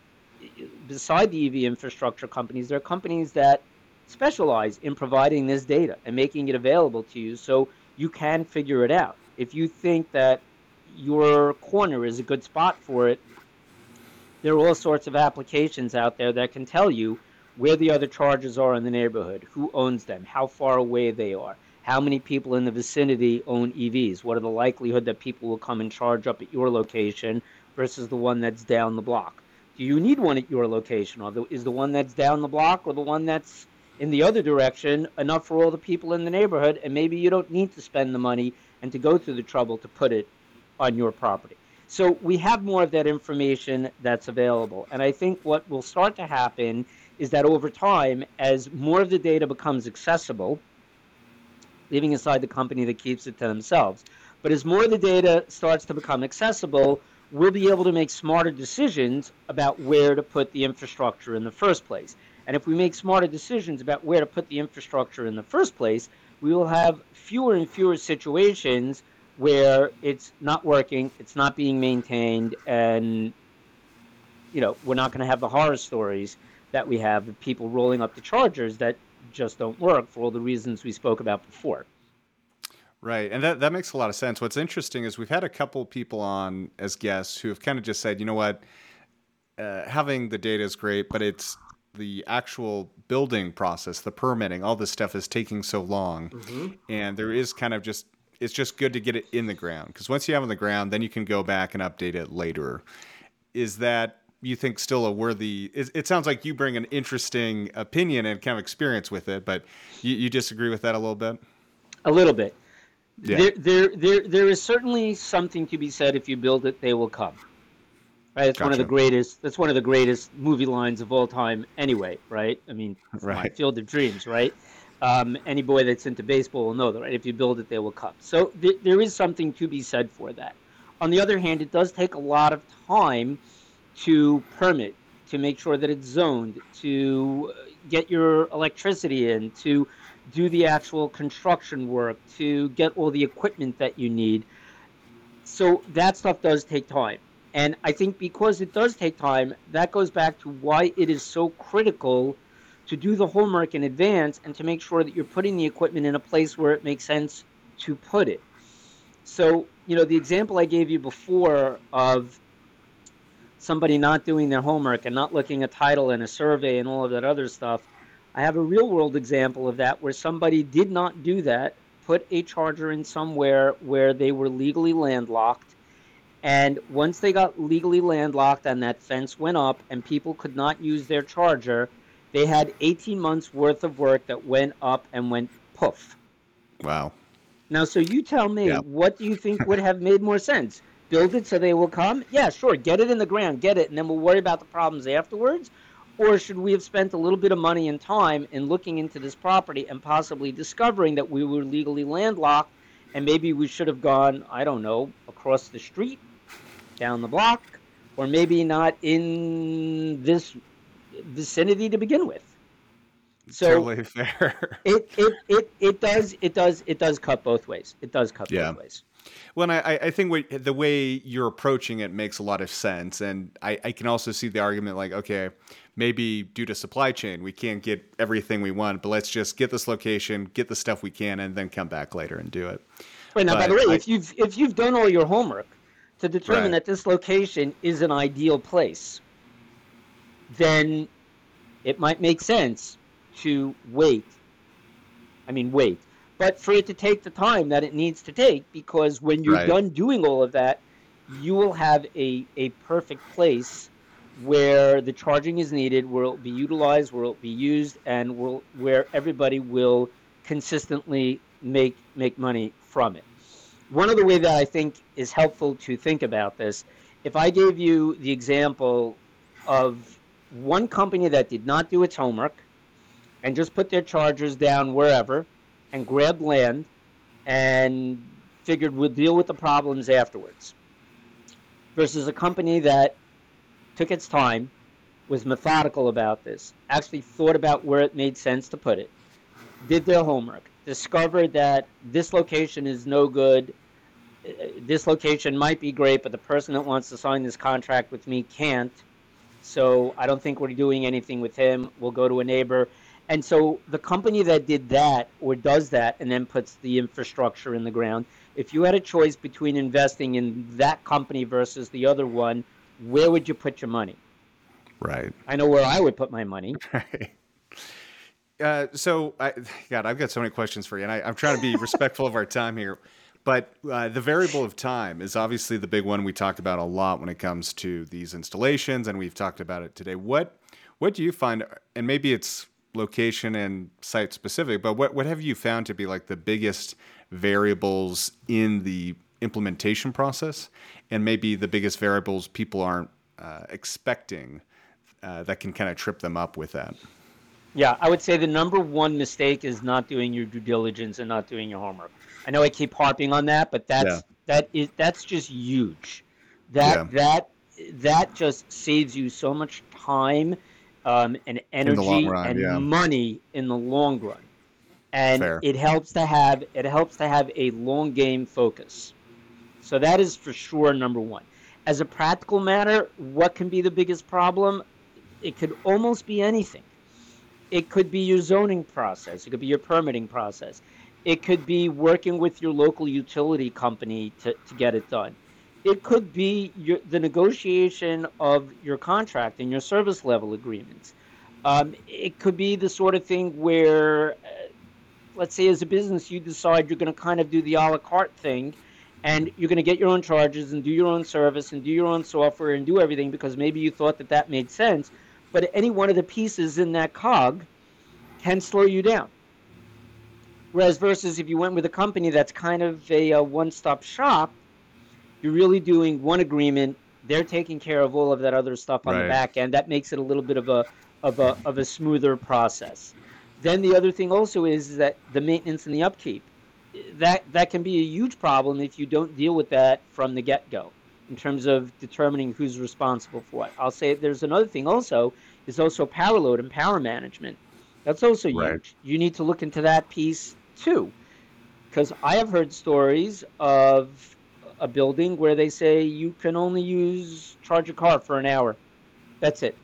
B: beside the EV infrastructure companies, there are companies that specialize in providing this data and making it available to you so you can figure it out. If you think that your corner is a good spot for it, there are all sorts of applications out there that can tell you where the other chargers are in the neighborhood, who owns them, how far away they are, how many people in the vicinity own EVs, what are the likelihood that people will come and charge up at your location versus the one that's down the block do you need one at your location? Or the, is the one that's down the block or the one that's in the other direction enough for all the people in the neighborhood? And maybe you don't need to spend the money and to go through the trouble to put it on your property. So we have more of that information that's available. And I think what will start to happen is that over time, as more of the data becomes accessible, leaving aside the company that keeps it to themselves, but as more of the data starts to become accessible, we'll be able to make smarter decisions about where to put the infrastructure in the first place. And if we make smarter decisions about where to put the infrastructure in the first place, we will have fewer and fewer situations where it's not working, it's not being maintained, and you know, we're not going to have the horror stories that we have of people rolling up the chargers that just don't work for all the reasons we spoke about before.
A: Right. And that, that makes a lot of sense. What's interesting is we've had a couple people on as guests who have kind of just said, you know what, uh, having the data is great, but it's the actual building process, the permitting, all this stuff is taking so long. Mm-hmm. And there is kind of just, it's just good to get it in the ground. Because once you have it on the ground, then you can go back and update it later. Is that you think still a worthy it, it, sounds like you bring an interesting opinion and kind of experience with it but you, you disagree with that a little bit
B: a little bit yeah. there, there there there is certainly something to be said if you build it they will come right it's gotcha. one of the greatest that's one of the greatest movie lines of all time anyway right i mean right. field of dreams right um, any boy that's into baseball will know that right if you build it they will come so th- there is something to be said for that on the other hand it does take a lot of time to permit, to make sure that it's zoned, to get your electricity in, to do the actual construction work, to get all the equipment that you need. So that stuff does take time. And I think because it does take time, that goes back to why it is so critical to do the homework in advance and to make sure that you're putting the equipment in a place where it makes sense to put it. So, you know, the example I gave you before of somebody not doing their homework and not looking at title and a survey and all of that other stuff. I have a real world example of that where somebody did not do that, put a charger in somewhere where they were legally landlocked. And once they got legally landlocked and that fence went up and people could not use their charger, they had 18 months worth of work that went up and went poof.
A: Wow.
B: Now, so you tell me, yep. what do you think would have made more sense? build it so they will come? Yeah, sure. Get it in the ground, get it, and then we'll worry about the problems afterwards. Or should we have spent a little bit of money and time in looking into this property and possibly discovering that we were legally landlocked and maybe we should have gone, I don't know, across the street, down the block, or maybe not in this vicinity to begin with.
A: So totally fair.
B: it, it, it, it does it does it does cut both ways. It does cut yeah. both ways.
A: Well, I, I think what, the way you're approaching it makes a lot of sense, and I, I can also see the argument like, okay, maybe due to supply chain, we can't get everything we want, but let's just get this location, get the stuff we can, and then come back later and do it.
B: Right now, but by the way, I, if you've if you've done all your homework to determine right. that this location is an ideal place, then it might make sense to wait. I mean, wait but for it to take the time that it needs to take because when you're right. done doing all of that you will have a, a perfect place where the charging is needed where it'll be utilized where it'll be used and will, where everybody will consistently make make money from it one other way that i think is helpful to think about this if i gave you the example of one company that did not do its homework and just put their chargers down wherever and grabbed land and figured we'd deal with the problems afterwards. Versus a company that took its time, was methodical about this, actually thought about where it made sense to put it, did their homework, discovered that this location is no good, uh, this location might be great, but the person that wants to sign this contract with me can't. So I don't think we're doing anything with him. We'll go to a neighbor and so the company that did that or does that and then puts the infrastructure in the ground, if you had a choice between investing in that company versus the other one, where would you put your money?
A: Right.
B: I know where I would put my money.
A: Right. Uh, so, I, God, I've got so many questions for you, and I, am trying to be respectful of our time here. But uh, the variable of time is obviously the big one we talk about a lot when it comes to these installations, and we've talked about it today. What what do you find, and maybe it's location and site specific, but what, what have you found to be like the biggest variables in the implementation process and maybe the biggest variables people aren't uh, expecting uh, that can kind of trip them up with that?
B: Yeah, I would say the number one mistake is not doing your due diligence and not doing your homework. I know I keep harping on that, but that's yeah. that is that's just huge. That yeah. that that just saves you so much time um, and energy run, and yeah. money in the long run. And Fair. it helps to have it helps to have a long game focus. So that is for sure number one. as a practical matter, what can be the biggest problem? It could almost be anything. It could be your zoning process, it could be your permitting process, it could be working with your local utility company to, to get it done. It could be your, the negotiation of your contract and your service level agreements. Um, it could be the sort of thing where, uh, let's say, as a business, you decide you're going to kind of do the a la carte thing and you're going to get your own charges and do your own service and do your own software and do everything because maybe you thought that that made sense but any one of the pieces in that cog can slow you down whereas versus if you went with a company that's kind of a, a one-stop shop you're really doing one agreement they're taking care of all of that other stuff on right. the back end that makes it a little bit of a of a of a smoother process then the other thing also is that the maintenance and the upkeep that that can be a huge problem if you don't deal with that from the get-go in terms of determining who's responsible for what. I'll say there's another thing also is also power load and power management. That's also right. huge. You need to look into that piece too. Because I have heard stories of a building where they say you can only use charge a car for an hour. That's it.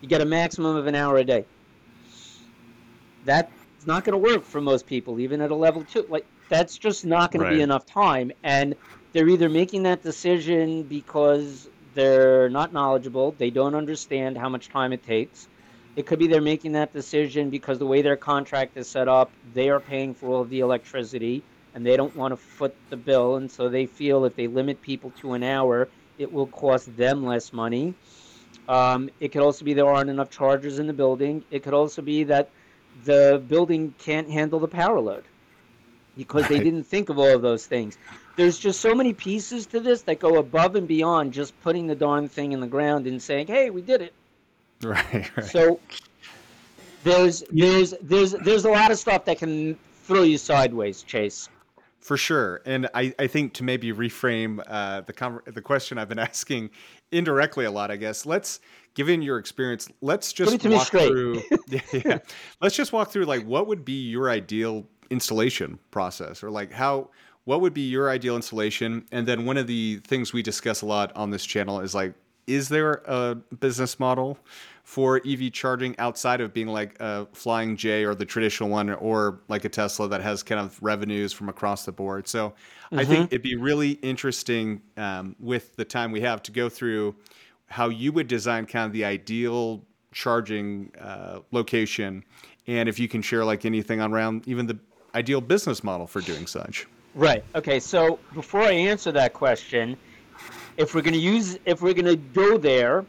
B: You get a maximum of an hour a day. That's not going to work for most people, even at a level two. Like that's just not going right. to be enough time. And they're either making that decision because they're not knowledgeable, they don't understand how much time it takes. It could be they're making that decision because the way their contract is set up, they are paying for all of the electricity and they don't want to foot the bill. And so they feel if they limit people to an hour, it will cost them less money. Um, it could also be there aren't enough chargers in the building. It could also be that the building can't handle the power load because they didn't think of all of those things. There's just so many pieces to this that go above and beyond just putting the darn thing in the ground and saying, "Hey, we did it."
A: Right. right.
B: So there's there's there's there's a lot of stuff that can throw you sideways, Chase.
A: For sure, and I, I think to maybe reframe uh, the con- the question I've been asking indirectly a lot, I guess. Let's, given your experience, let's just walk through. yeah, yeah, let's just walk through like what would be your ideal installation process or like how what would be your ideal installation and then one of the things we discuss a lot on this channel is like is there a business model for EV charging outside of being like a flying J or the traditional one or like a Tesla that has kind of revenues from across the board. So mm-hmm. I think mm-hmm. it'd be really interesting um, with the time we have to go through how you would design kind of the ideal charging uh, location and if you can share like anything around even the ideal business model for doing such.
B: Right. Okay. So before I answer that question, if we're going to use, if we're going to go there,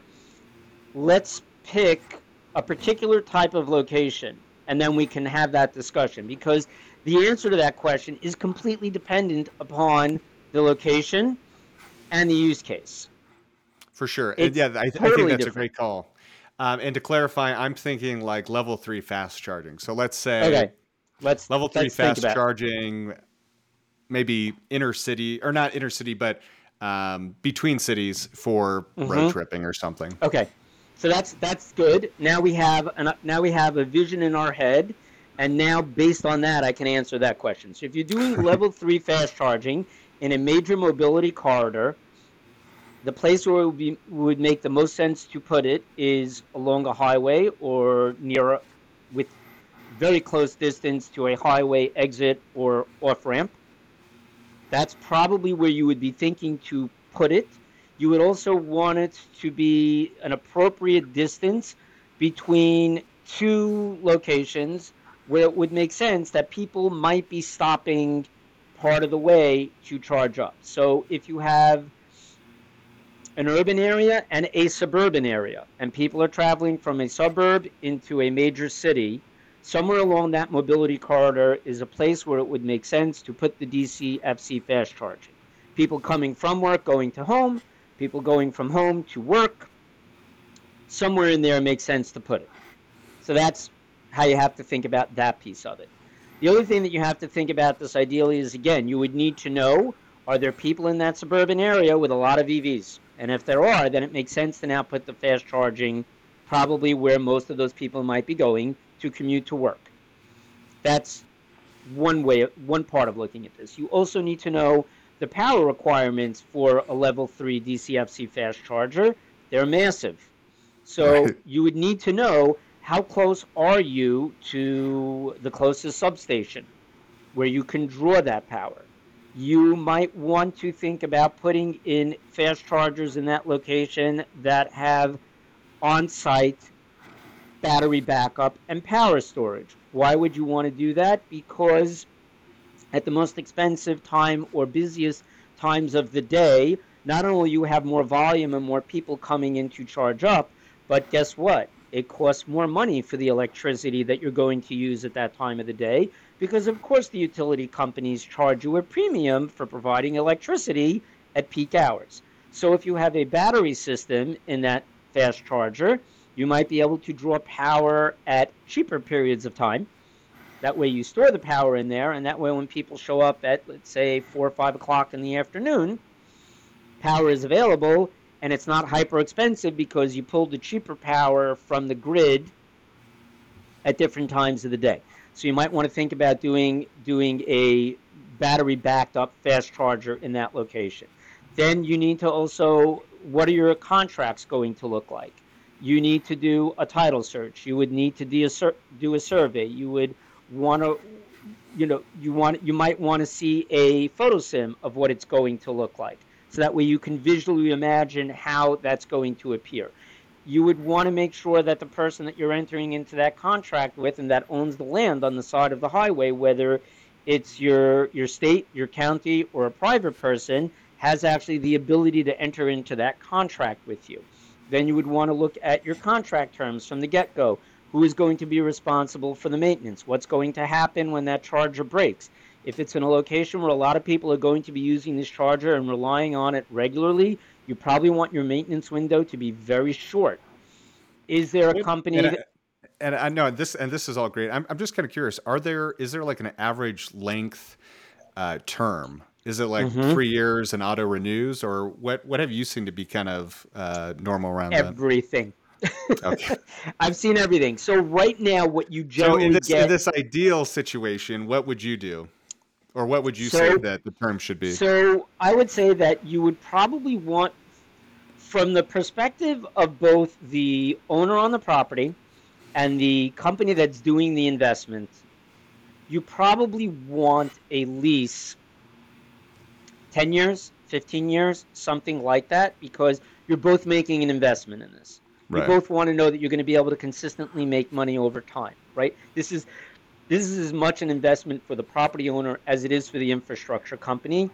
B: let's pick a particular type of location, and then we can have that discussion because the answer to that question is completely dependent upon the location and the use case.
A: For sure. Yeah, I, totally I, think that's different. a great call. Um, and to clarify, I'm thinking like level three fast charging. So let's say
B: okay. Let's
A: level three
B: let's
A: fast charging, maybe inner city or not inner city, but um, between cities for mm-hmm. road tripping or something.
B: Okay, so that's that's good. Now we have an, now we have a vision in our head, and now based on that, I can answer that question. So if you're doing level three fast charging in a major mobility corridor, the place where it would, be, would make the most sense to put it is along a highway or near with very close distance to a highway exit or off ramp. That's probably where you would be thinking to put it. You would also want it to be an appropriate distance between two locations where it would make sense that people might be stopping part of the way to charge up. So if you have an urban area and a suburban area, and people are traveling from a suburb into a major city, somewhere along that mobility corridor is a place where it would make sense to put the DC FC fast charging. People coming from work going to home, people going from home to work, somewhere in there makes sense to put it. So that's how you have to think about that piece of it. The other thing that you have to think about this ideally is again, you would need to know are there people in that suburban area with a lot of EVs? And if there are, then it makes sense to now put the fast charging probably where most of those people might be going to commute to work. That's one way, one part of looking at this. You also need to know the power requirements for a level 3 DCFC fast charger, they're massive. So right. you would need to know how close are you to the closest substation where you can draw that power. You might want to think about putting in fast chargers in that location that have on site battery backup and power storage. Why would you want to do that? Because at the most expensive time or busiest times of the day, not only you have more volume and more people coming in to charge up, but guess what? It costs more money for the electricity that you're going to use at that time of the day because, of course, the utility companies charge you a premium for providing electricity at peak hours. So if you have a battery system in that fast charger, you might be able to draw power at cheaper periods of time that way, you store the power in there, and that way, when people show up at, let's say, four or five o'clock in the afternoon, power is available, and it's not hyper expensive because you pulled the cheaper power from the grid at different times of the day. So you might want to think about doing doing a battery backed up fast charger in that location. Then you need to also what are your contracts going to look like? You need to do a title search. You would need to do a, do a survey. You would want to you know you want you might want to see a photo sim of what it's going to look like so that way you can visually imagine how that's going to appear you would want to make sure that the person that you're entering into that contract with and that owns the land on the side of the highway whether it's your your state your county or a private person has actually the ability to enter into that contract with you then you would want to look at your contract terms from the get-go who is going to be responsible for the maintenance? What's going to happen when that charger breaks? If it's in a location where a lot of people are going to be using this charger and relying on it regularly, you probably want your maintenance window to be very short. Is there a company
A: and I,
B: that
A: and I know this and this is all great. I'm I'm just kind of curious. Are there is there like an average length uh, term? Is it like mm-hmm. three years and auto renews, or what? What have you seen to be kind of uh, normal around
B: everything? Okay. I've seen everything. So right now, what you generally
A: so in this,
B: get
A: in this ideal situation, what would you do, or what would you so, say that the term should be?
B: So I would say that you would probably want, from the perspective of both the owner on the property and the company that's doing the investment, you probably want a lease 10 years, 15 years, something like that, because you're both making an investment in this. Right. You both want to know that you're going to be able to consistently make money over time, right? This is this is as much an investment for the property owner as it is for the infrastructure company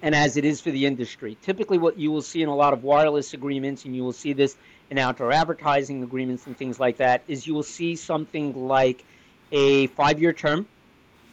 B: and as it is for the industry. Typically what you will see in a lot of wireless agreements and you will see this in outdoor advertising agreements and things like that is you will see something like a 5-year term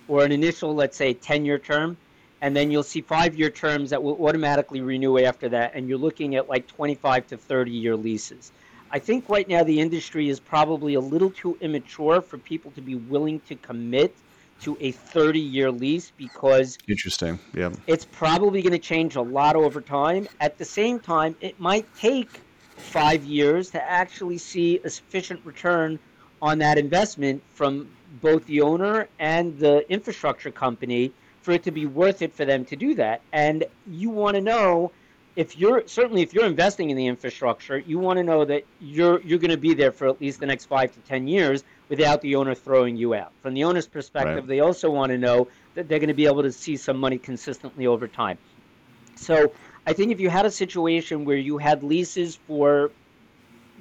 B: or an initial let's say 10-year term and then you'll see five year terms that will automatically renew after that, and you're looking at like 25 to 30 year leases. I think right now the industry is probably a little too immature for people to be willing to commit to a 30 year lease because
A: interesting yeah
B: it's probably going to change a lot over time at the same time it might take five years to actually see a sufficient return on that investment from both the owner and the infrastructure company for it to be worth it for them to do that. And you want to know if you're certainly if you're investing in the infrastructure, you want to know that you're you're going to be there for at least the next five to ten years without the owner throwing you out. From the owner's perspective, right. they also want to know that they're going to be able to see some money consistently over time. So I think if you had a situation where you had leases for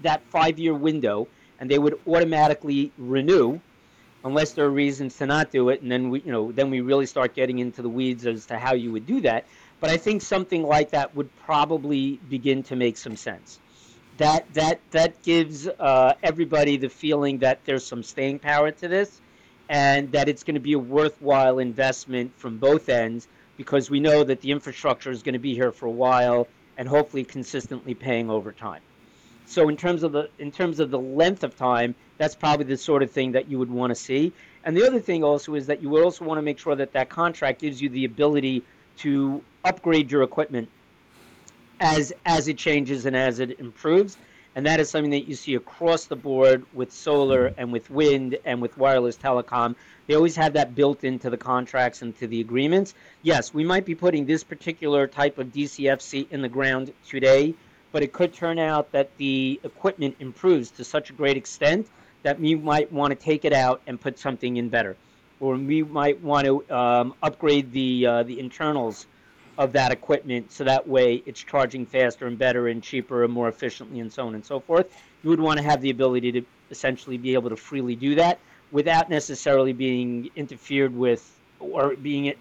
B: that five year window and they would automatically renew unless there are reasons to not do it, and then we, you know, then we really start getting into the weeds as to how you would do that. But I think something like that would probably begin to make some sense. That that that gives uh, everybody the feeling that there's some staying power to this, and that it's going to be a worthwhile investment from both ends because we know that the infrastructure is going to be here for a while and hopefully consistently paying over time. So in terms of the in terms of the length of time, that's probably the sort of thing that you would want to see. And the other thing also is that you would also want to make sure that that contract gives you the ability to upgrade your equipment as as it changes and as it improves. And that is something that you see across the board with solar and with wind and with wireless telecom. They always have that built into the contracts and to the agreements. Yes, we might be putting this particular type of DCFC in the ground today, but it could turn out that the equipment improves to such a great extent that we might want to take it out and put something in better, or we might want to um, upgrade the uh, the internals of that equipment so that way it's charging faster and better and cheaper and more efficiently and so on and so forth. You would want to have the ability to essentially be able to freely do that without necessarily being interfered with or being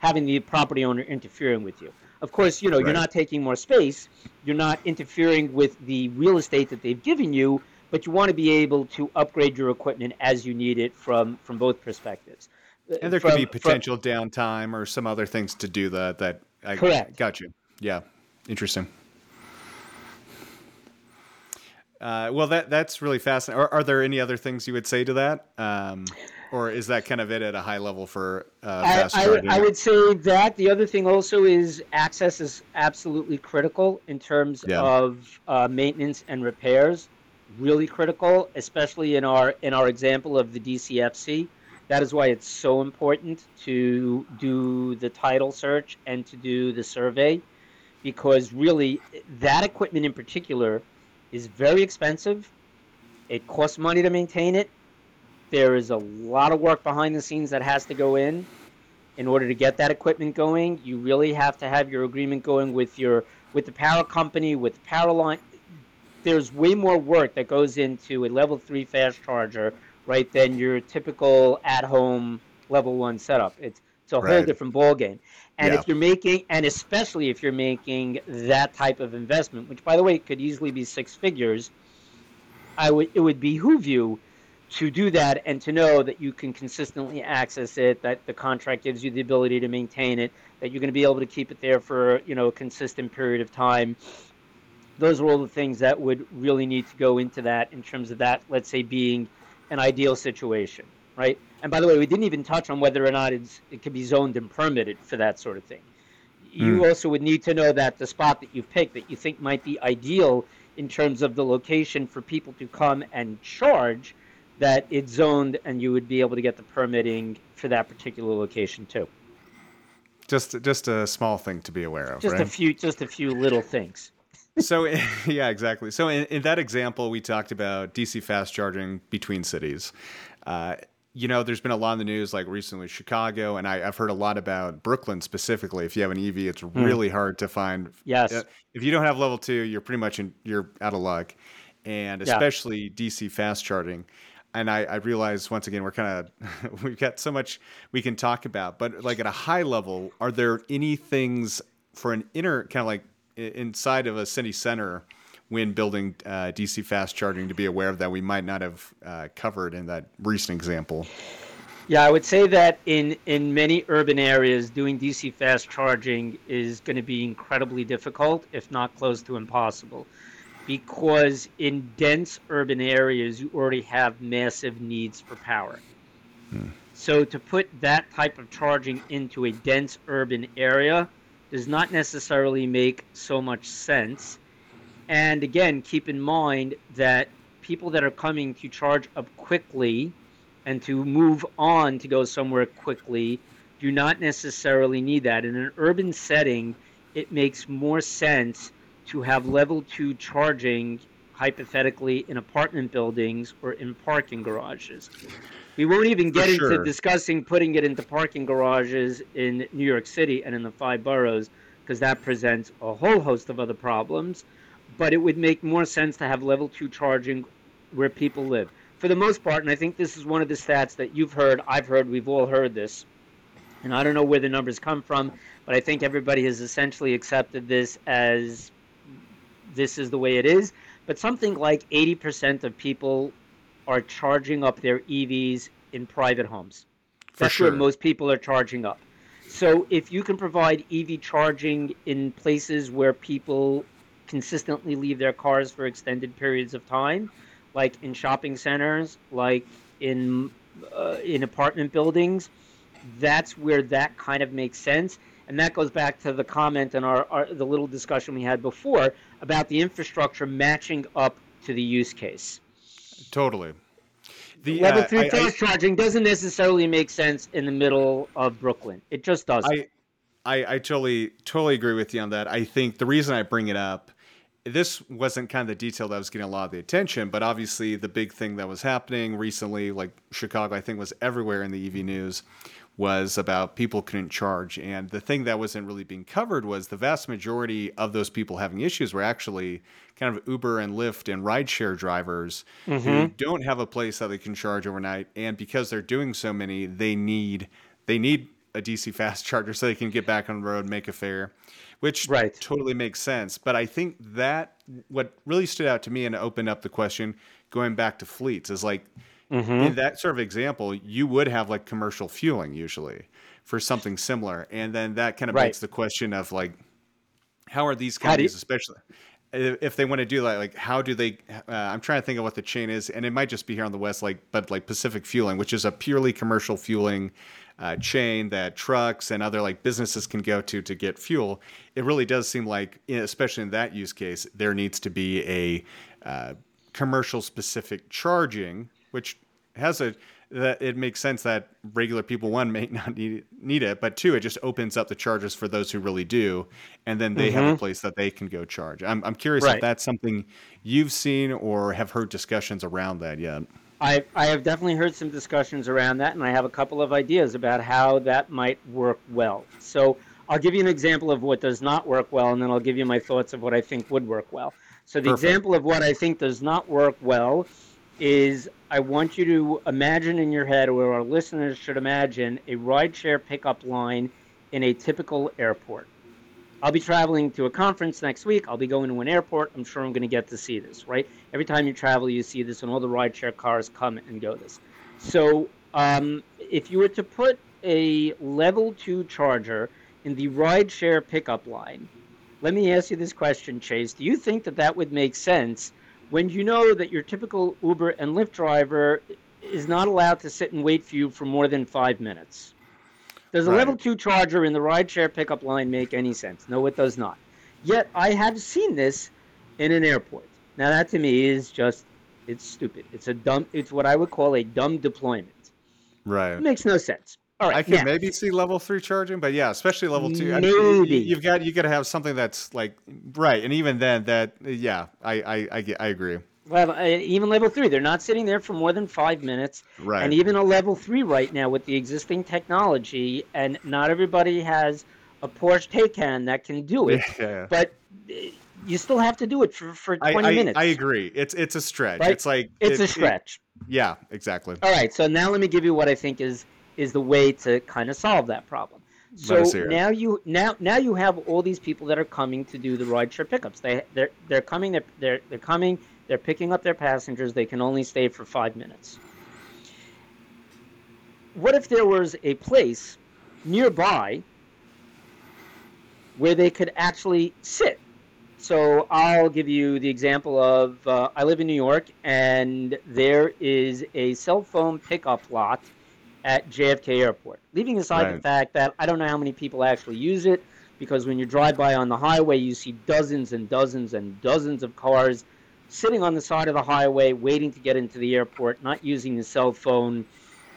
B: having the property owner interfering with you. Of course, you know, right. you're not taking more space, you're not interfering with the real estate that they've given you, but you want to be able to upgrade your equipment as you need it from from both perspectives.
A: And there from, could be potential from, downtime or some other things to do that that I
B: correct.
A: Got you. Yeah. Interesting. Uh, well, that that's really fascinating. Are, are, there any other things you would say to that, um, or is that kind of it at a high level for uh, fast
B: I,
A: charging?
B: I, I, would say that the other thing also is access is absolutely critical in terms yeah. of uh, maintenance and repairs. Really critical, especially in our in our example of the DCFC. That is why it's so important to do the title search and to do the survey, because really that equipment in particular is very expensive. It costs money to maintain it. There is a lot of work behind the scenes that has to go in in order to get that equipment going. You really have to have your agreement going with your with the power company, with the power line. There's way more work that goes into a level three fast charger, right, than your typical at-home level one setup. It's it's a right. whole different ballgame. And yeah. if you're making, and especially if you're making that type of investment, which by the way could easily be six figures, I would it would behoove you to do that and to know that you can consistently access it, that the contract gives you the ability to maintain it, that you're going to be able to keep it there for you know a consistent period of time. Those are all the things that would really need to go into that in terms of that, let's say, being an ideal situation, right? And by the way, we didn't even touch on whether or not it's, it could be zoned and permitted for that sort of thing. You mm. also would need to know that the spot that you've picked that you think might be ideal in terms of the location for people to come and charge, that it's zoned and you would be able to get the permitting for that particular location too.
A: Just just a small thing to be aware of.
B: Just
A: right?
B: a few just a few little things.
A: so yeah, exactly. So in, in, that example, we talked about DC fast charging between cities. Uh, you know, there's been a lot in the news, like recently Chicago, and I, have heard a lot about Brooklyn specifically. If you have an EV, it's hmm. really mm. hard to find.
B: Yes.
A: If you don't have level two, you're pretty much in, you're out of luck, and especially yeah. DC fast charging. And I, I realize once again we're kind of we've got so much we can talk about, but like at a high level, are there any things for an inner kind of like inside of a city center? when building uh, DC fast charging to be aware of that we might not have uh, covered in that recent example?
B: Yeah, I would say that in, in many urban areas, doing DC fast charging is going to be incredibly difficult, if not close to impossible. Because in dense urban areas, you already have massive needs for power. Hmm. So to put that type of charging into a dense urban area does not necessarily make so much sense and again, keep in mind that people that are coming to charge up quickly and to move on to go somewhere quickly do not necessarily need that. In an urban setting, it makes more sense to have level two charging, hypothetically, in apartment buildings or in parking garages. We won't even get sure. into discussing putting it into parking garages in New York City and in the five boroughs, because that presents a whole host of other problems but it would make more sense to have level two charging where people live. For the most part, and I think this is one of the stats that you've heard, I've heard, we've all heard this, and I don't know where the numbers come from, but I think everybody has essentially accepted this as this is the way it is. But something like 80% of people are charging up their EVs in private homes. That's
A: sure.
B: where most people are charging up. So if you can provide EV charging in places where people consistently leave their cars for extended periods of time, like in shopping centers, like in uh, in apartment buildings. That's where that kind of makes sense. And that goes back to the comment and our, our the little discussion we had before about the infrastructure matching up to the use case.
A: Totally.
B: The, level uh, three fast charging doesn't necessarily make sense in the middle of Brooklyn. It just doesn't.
A: I, I, I totally totally agree with you on that. I think the reason I bring it up, this wasn't kind of the detail that was getting a lot of the attention, but obviously the big thing that was happening recently, like Chicago, I think was everywhere in the EV news, was about people couldn't charge. And the thing that wasn't really being covered was the vast majority of those people having issues were actually kind of Uber and Lyft and rideshare drivers mm-hmm. who don't have a place that they can charge overnight. And because they're doing so many, they need they need a DC fast charger so they can get back on the road, make a fare, which right. totally makes sense. But I think that what really stood out to me and opened up the question going back to fleets is like Mm-hmm. In that sort of example, you would have like commercial fueling usually for something similar, and then that kind of right. begs the question of like, how are these companies, you- especially if they want to do that, like how do they? Uh, I'm trying to think of what the chain is, and it might just be here on the west, like but like Pacific Fueling, which is a purely commercial fueling uh, chain that trucks and other like businesses can go to to get fuel. It really does seem like, especially in that use case, there needs to be a uh, commercial specific charging which has a that it makes sense that regular people one may not need need it, but two, it just opens up the charges for those who really do, and then they mm-hmm. have a mm-hmm. place that they can go charge. I'm I'm curious right. if that's something you've seen or have heard discussions around that yet.
B: I I have definitely heard some discussions around that, and I have a couple of ideas about how that might work well. So I'll give you an example of what does not work well, and then I'll give you my thoughts of what I think would work well. So the Perfect. example of what I think does not work well is I want you to imagine in your head, or our listeners should imagine, a rideshare pickup line in a typical airport. I'll be traveling to a conference next week. I'll be going to an airport. I'm sure I'm going to get to see this, right? Every time you travel, you see this, and all the rideshare cars come and go this. So, um, if you were to put a level two charger in the rideshare pickup line, let me ask you this question, Chase. Do you think that that would make sense when you know that your typical Uber and Lyft driver is not allowed to sit and wait for you for more than five minutes. Does a right. level two charger in the rideshare pickup line make any sense? No, it does not. Yet I have seen this in an airport. Now that to me is just it's stupid. It's a dumb it's what I would call a dumb deployment.
A: Right.
B: It makes no sense.
A: All right, I can now, maybe see level three charging, but yeah, especially level two.
B: Maybe I
A: mean, you've got you got to have something that's like right, and even then, that yeah, I I I, I agree.
B: Well, uh, even level three, they're not sitting there for more than five minutes.
A: Right.
B: And even a level three right now with the existing technology, and not everybody has a Porsche Taycan that can do it. Yeah. But uh, you still have to do it for, for 20
A: I, I,
B: minutes.
A: I agree. It's it's a stretch. Right? It's like
B: it's it, a stretch.
A: It, yeah, exactly.
B: All right. So now let me give you what I think is is the way to kind of solve that problem. So now you now now you have all these people that are coming to do the rideshare pickups. They they're they're coming they're, they're they're coming they're picking up their passengers. They can only stay for five minutes. What if there was a place nearby where they could actually sit? So I'll give you the example of uh, I live in New York, and there is a cell phone pickup lot at JFK Airport. Leaving aside right. the fact that I don't know how many people actually use it, because when you drive by on the highway, you see dozens and dozens and dozens of cars sitting on the side of the highway waiting to get into the airport, not using the cell phone.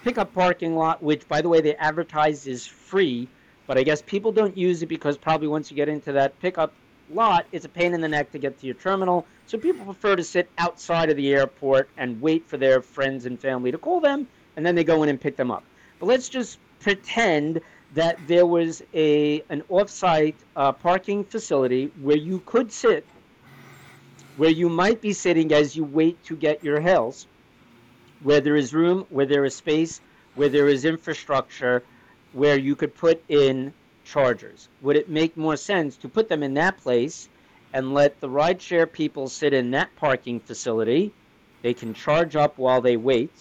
B: Pickup parking lot, which, by the way, they advertise is free, but I guess people don't use it because probably once you get into that pickup lot, it's a pain in the neck to get to your terminal. So people prefer to sit outside of the airport and wait for their friends and family to call them and then they go in and pick them up. But let's just pretend that there was a an off-site uh, parking facility where you could sit, where you might be sitting as you wait to get your hells, where there is room, where there is space, where there is infrastructure, where you could put in chargers. Would it make more sense to put them in that place and let the rideshare people sit in that parking facility? They can charge up while they wait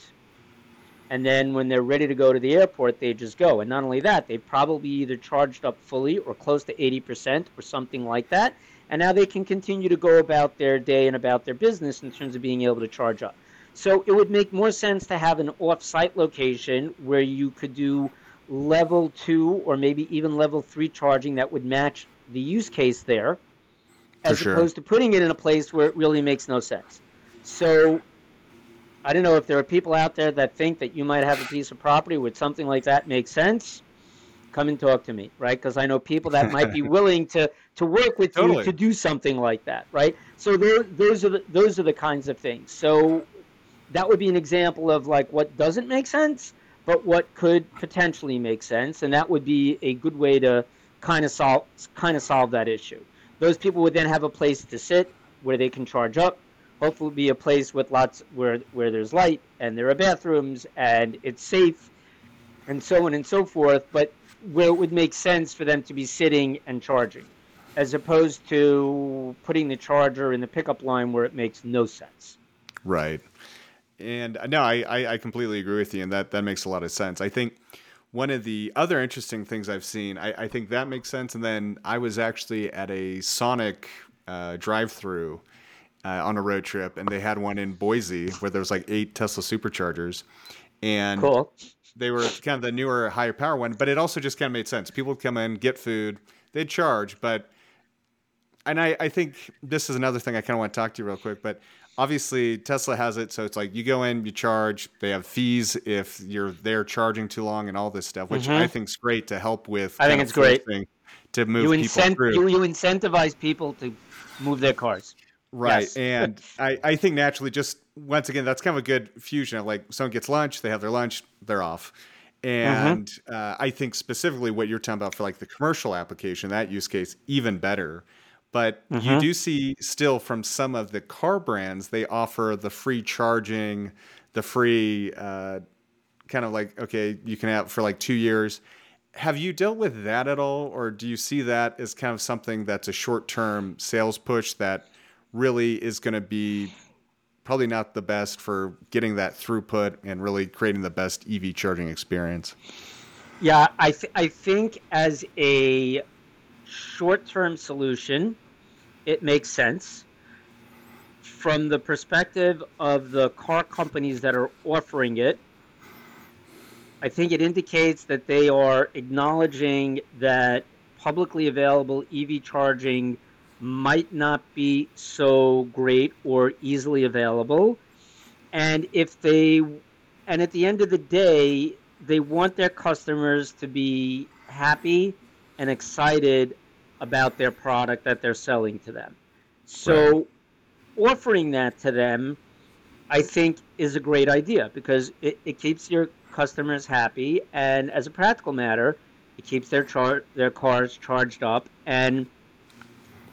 B: and then when they're ready to go to the airport, they just go. And not only that, they've probably either charged up fully or close to 80% or something like that. And now they can continue to go about their day and about their business in terms of being able to charge up. So it would make more sense to have an off site location where you could do level two or maybe even level three charging that would match the use case there, as
A: sure.
B: opposed to putting it in a place where it really makes no sense. So I don't know if there are people out there that think that you might have a piece of property where something like that makes sense. Come and talk to me, right? Because I know people that might be willing to to work with
A: Totally.
B: you to do something like that, right? So those those are the those are the kinds of things. So that would be an example of like what doesn't make sense, but what could potentially make sense, and that would be a good way to kind of solve kind of solve that issue. Those people would then have a place to sit where they can charge up. Hopefully, be a place with lots where where there's light and there are bathrooms and it's safe, and so on and so forth. But where it would make sense for them to be sitting and charging, as opposed to putting the charger in the pickup line where it makes no sense.
A: Right. And uh, no, I, I, completely agree with you, and that, that makes a lot of sense. I think one of the other interesting things I've seen, I, I think that makes sense. And then I was actually at a Sonic uh, drive through uh, on a road trip, and they had one in Boise where there was like eight Tesla superchargers. And
B: Cool.
A: they were kind of the newer, higher power one, but it also just kind of made sense. People would come in, get food, they'd charge, but and I, I think this is another thing I kind of want to talk to you real quick, but obviously Tesla has it, so it's like you go in, you charge, they have fees if you're there charging too long and all this stuff, which
B: Mhm.
A: I think is great to help with.
B: I think it's great.
A: to move
B: You,
A: people through.
B: you, you incentivize people to move their cars.
A: Right.
B: Yes.
A: And I, I think naturally, just once again, that's kind of a good fusion of like someone gets lunch, they have their lunch, they're off. And uh, I think specifically what you're talking about for like the commercial application, that use case, even better. But you
B: Mhm.
A: do see still from some of the car brands, they offer the free charging, the free uh, kind of like, okay, you can have for like two years. Have you dealt with that at all? Or do you see that as kind of something that's a short term sales push that really is going to be probably not the best for getting that throughput and really creating the best EV charging experience?
B: Yeah, I, th- I think as a short term solution, it makes sense. From the perspective of the car companies that are offering it, I think it indicates that they are acknowledging that publicly available EV charging might not be so great or easily available. And if they, and at the end of the day, they want their customers to be happy and excited about their product that they're selling to them. So, offering that to them, I think, is a great idea because it, it keeps your customers happy, and as a practical matter, it keeps their char- their cars charged up. And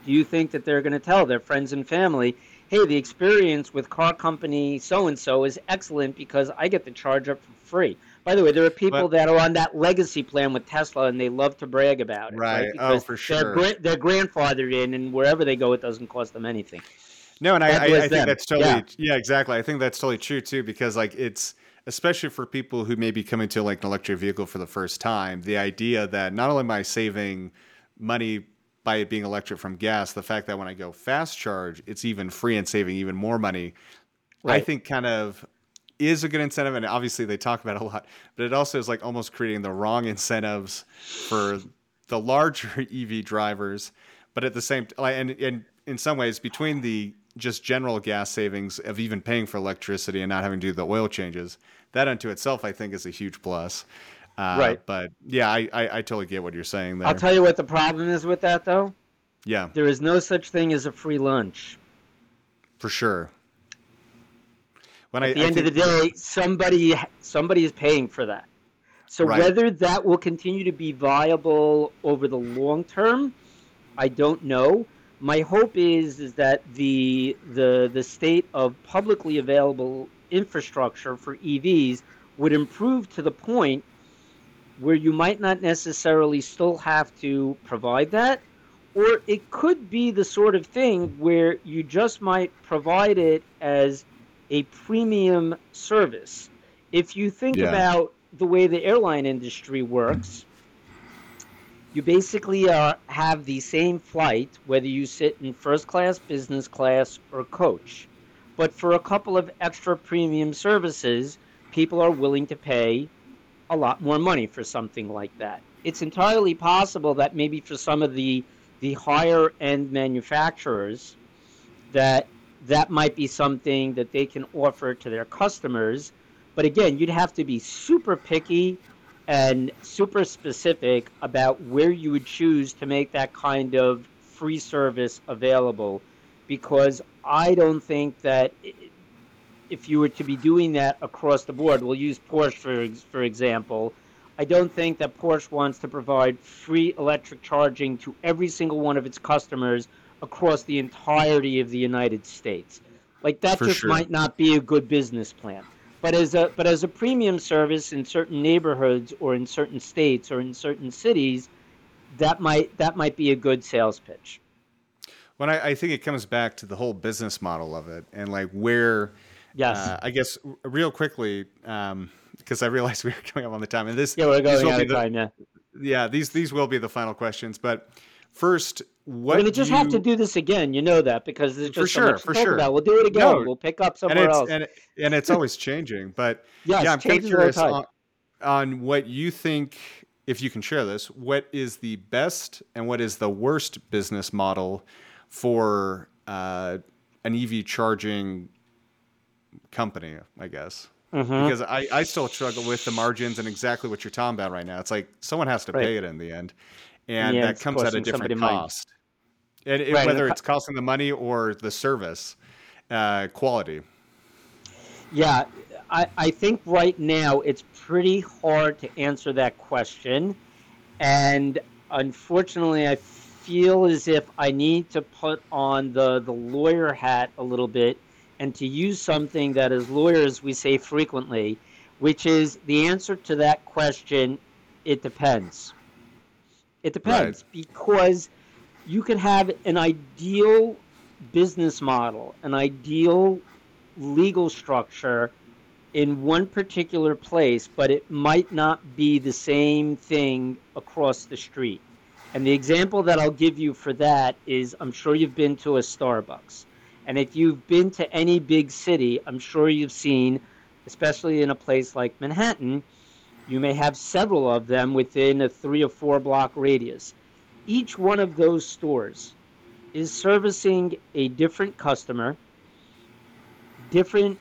B: do you think that they're going to tell their friends and family, "Hey, the experience with car company so and so is excellent because I get the charge up for free"? By the way, there are people
A: But-
B: that are on that legacy plan with Tesla, and they love to brag about it.
A: Right. Oh,
B: Because
A: for
B: They're,
A: sure.
B: gra- they're grandfathered in, and wherever they go, it doesn't cost them anything.
A: No, and I, I, I think
B: them.
A: that's totally
B: Yeah.
A: yeah. exactly. I think that's totally true too, because like it's especially for people who may be coming to like an electric vehicle for the first time, the idea that not only am I saving money by it being electric from gas, the fact that when I go fast charge, it's even free and saving even more money, I think kind of is a good incentive. And obviously they talk about it a lot, but it also is like almost creating the wrong incentives for the larger EV drivers. But at the same like, and, and in some ways between the just general gas savings of even paying for electricity and not having to do the oil changes, that unto itself, I think is a huge plus. Uh,
B: Right.
A: But yeah, I, I, I totally get what you're saying there.
B: I'll tell you what the problem is with that, though.
A: yeah,
B: There is no such thing as a free lunch.
A: for sure. When
B: At the end of the day, somebody somebody is paying for that. So
A: Right.
B: whether that will continue to be viable over the long term, I don't know. My hope is is that the the the state of publicly available infrastructure for EVs would improve to the point where you might not necessarily still have to provide that or it could be the sort of thing where you just might provide it as a premium service. If you think
A: Yeah.
B: about the way the airline industry works, you basically uh, have the same flight whether you sit in first class, business class, or coach. But for a couple of extra premium services, people are willing to pay a lot more money for something like that. It's entirely possible that maybe for some of the the higher end manufacturers that that might be something that they can offer to their customers. But again, you'd have to be super picky and super specific about where you would choose to make that kind of free service available because I don't think that if you were to be doing that across the board, we'll use Porsche for, for example. I don't think that Porsche wants to provide free electric charging to every single one of its customers across the entirety of the United States. Like that
A: For
B: just
A: sure.
B: might not be a good business plan. But as a but as a premium service in certain neighborhoods or in certain states or in certain cities, that might that might be a good sales pitch.
A: When I, I think it comes back to the whole business model of it and like where,
B: Yes.
A: uh, I guess real quickly, because I realized we were coming up on the time, and this
B: yeah, we're
A: these
B: going
A: will
B: out
A: be
B: of
A: the-
B: time. Yeah,
A: yeah these these will be the final questions. But first, what
B: we're gonna just
A: do
B: have to do this again. You know that because there's
A: For
B: just so
A: sure,
B: much to
A: for
B: talk
A: sure.
B: about. We'll do it again.
A: No,
B: we'll pick up
A: and
B: somewhere
A: it's
B: else.
A: and, and it's always changing. But
B: yes,
A: yeah, I'm kind of
B: changes all the
A: curious on, on what you think, if you can share this, what is the best and what is the worst business model for uh, an EV charging company, I guess.
B: Mhm.
A: Because I, I still struggle with the margins and exactly what you're talking about right now. It's like someone has to
B: Right.
A: pay it in the end, and
B: Yeah,
A: that comes at a different cost. And it-
B: Right,
A: whether it's costing the money or the service uh, quality.
B: Yeah, I, I think right now it's pretty hard to answer that question. And unfortunately, I feel as if I need to put on the, the lawyer hat a little bit and to use something that as lawyers we say frequently, which is the answer to that question it depends. It depends because you could have an ideal business model, an ideal legal structure in one particular place, but it might not be the same thing across the street. And the example that I'll give you for that is I'm sure you've been to a Starbucks. And if you've been to any big city, I'm sure you've seen, especially in a place like Manhattan, you may have several of them within a three or four block radius. Each one of those stores is servicing a different customer, different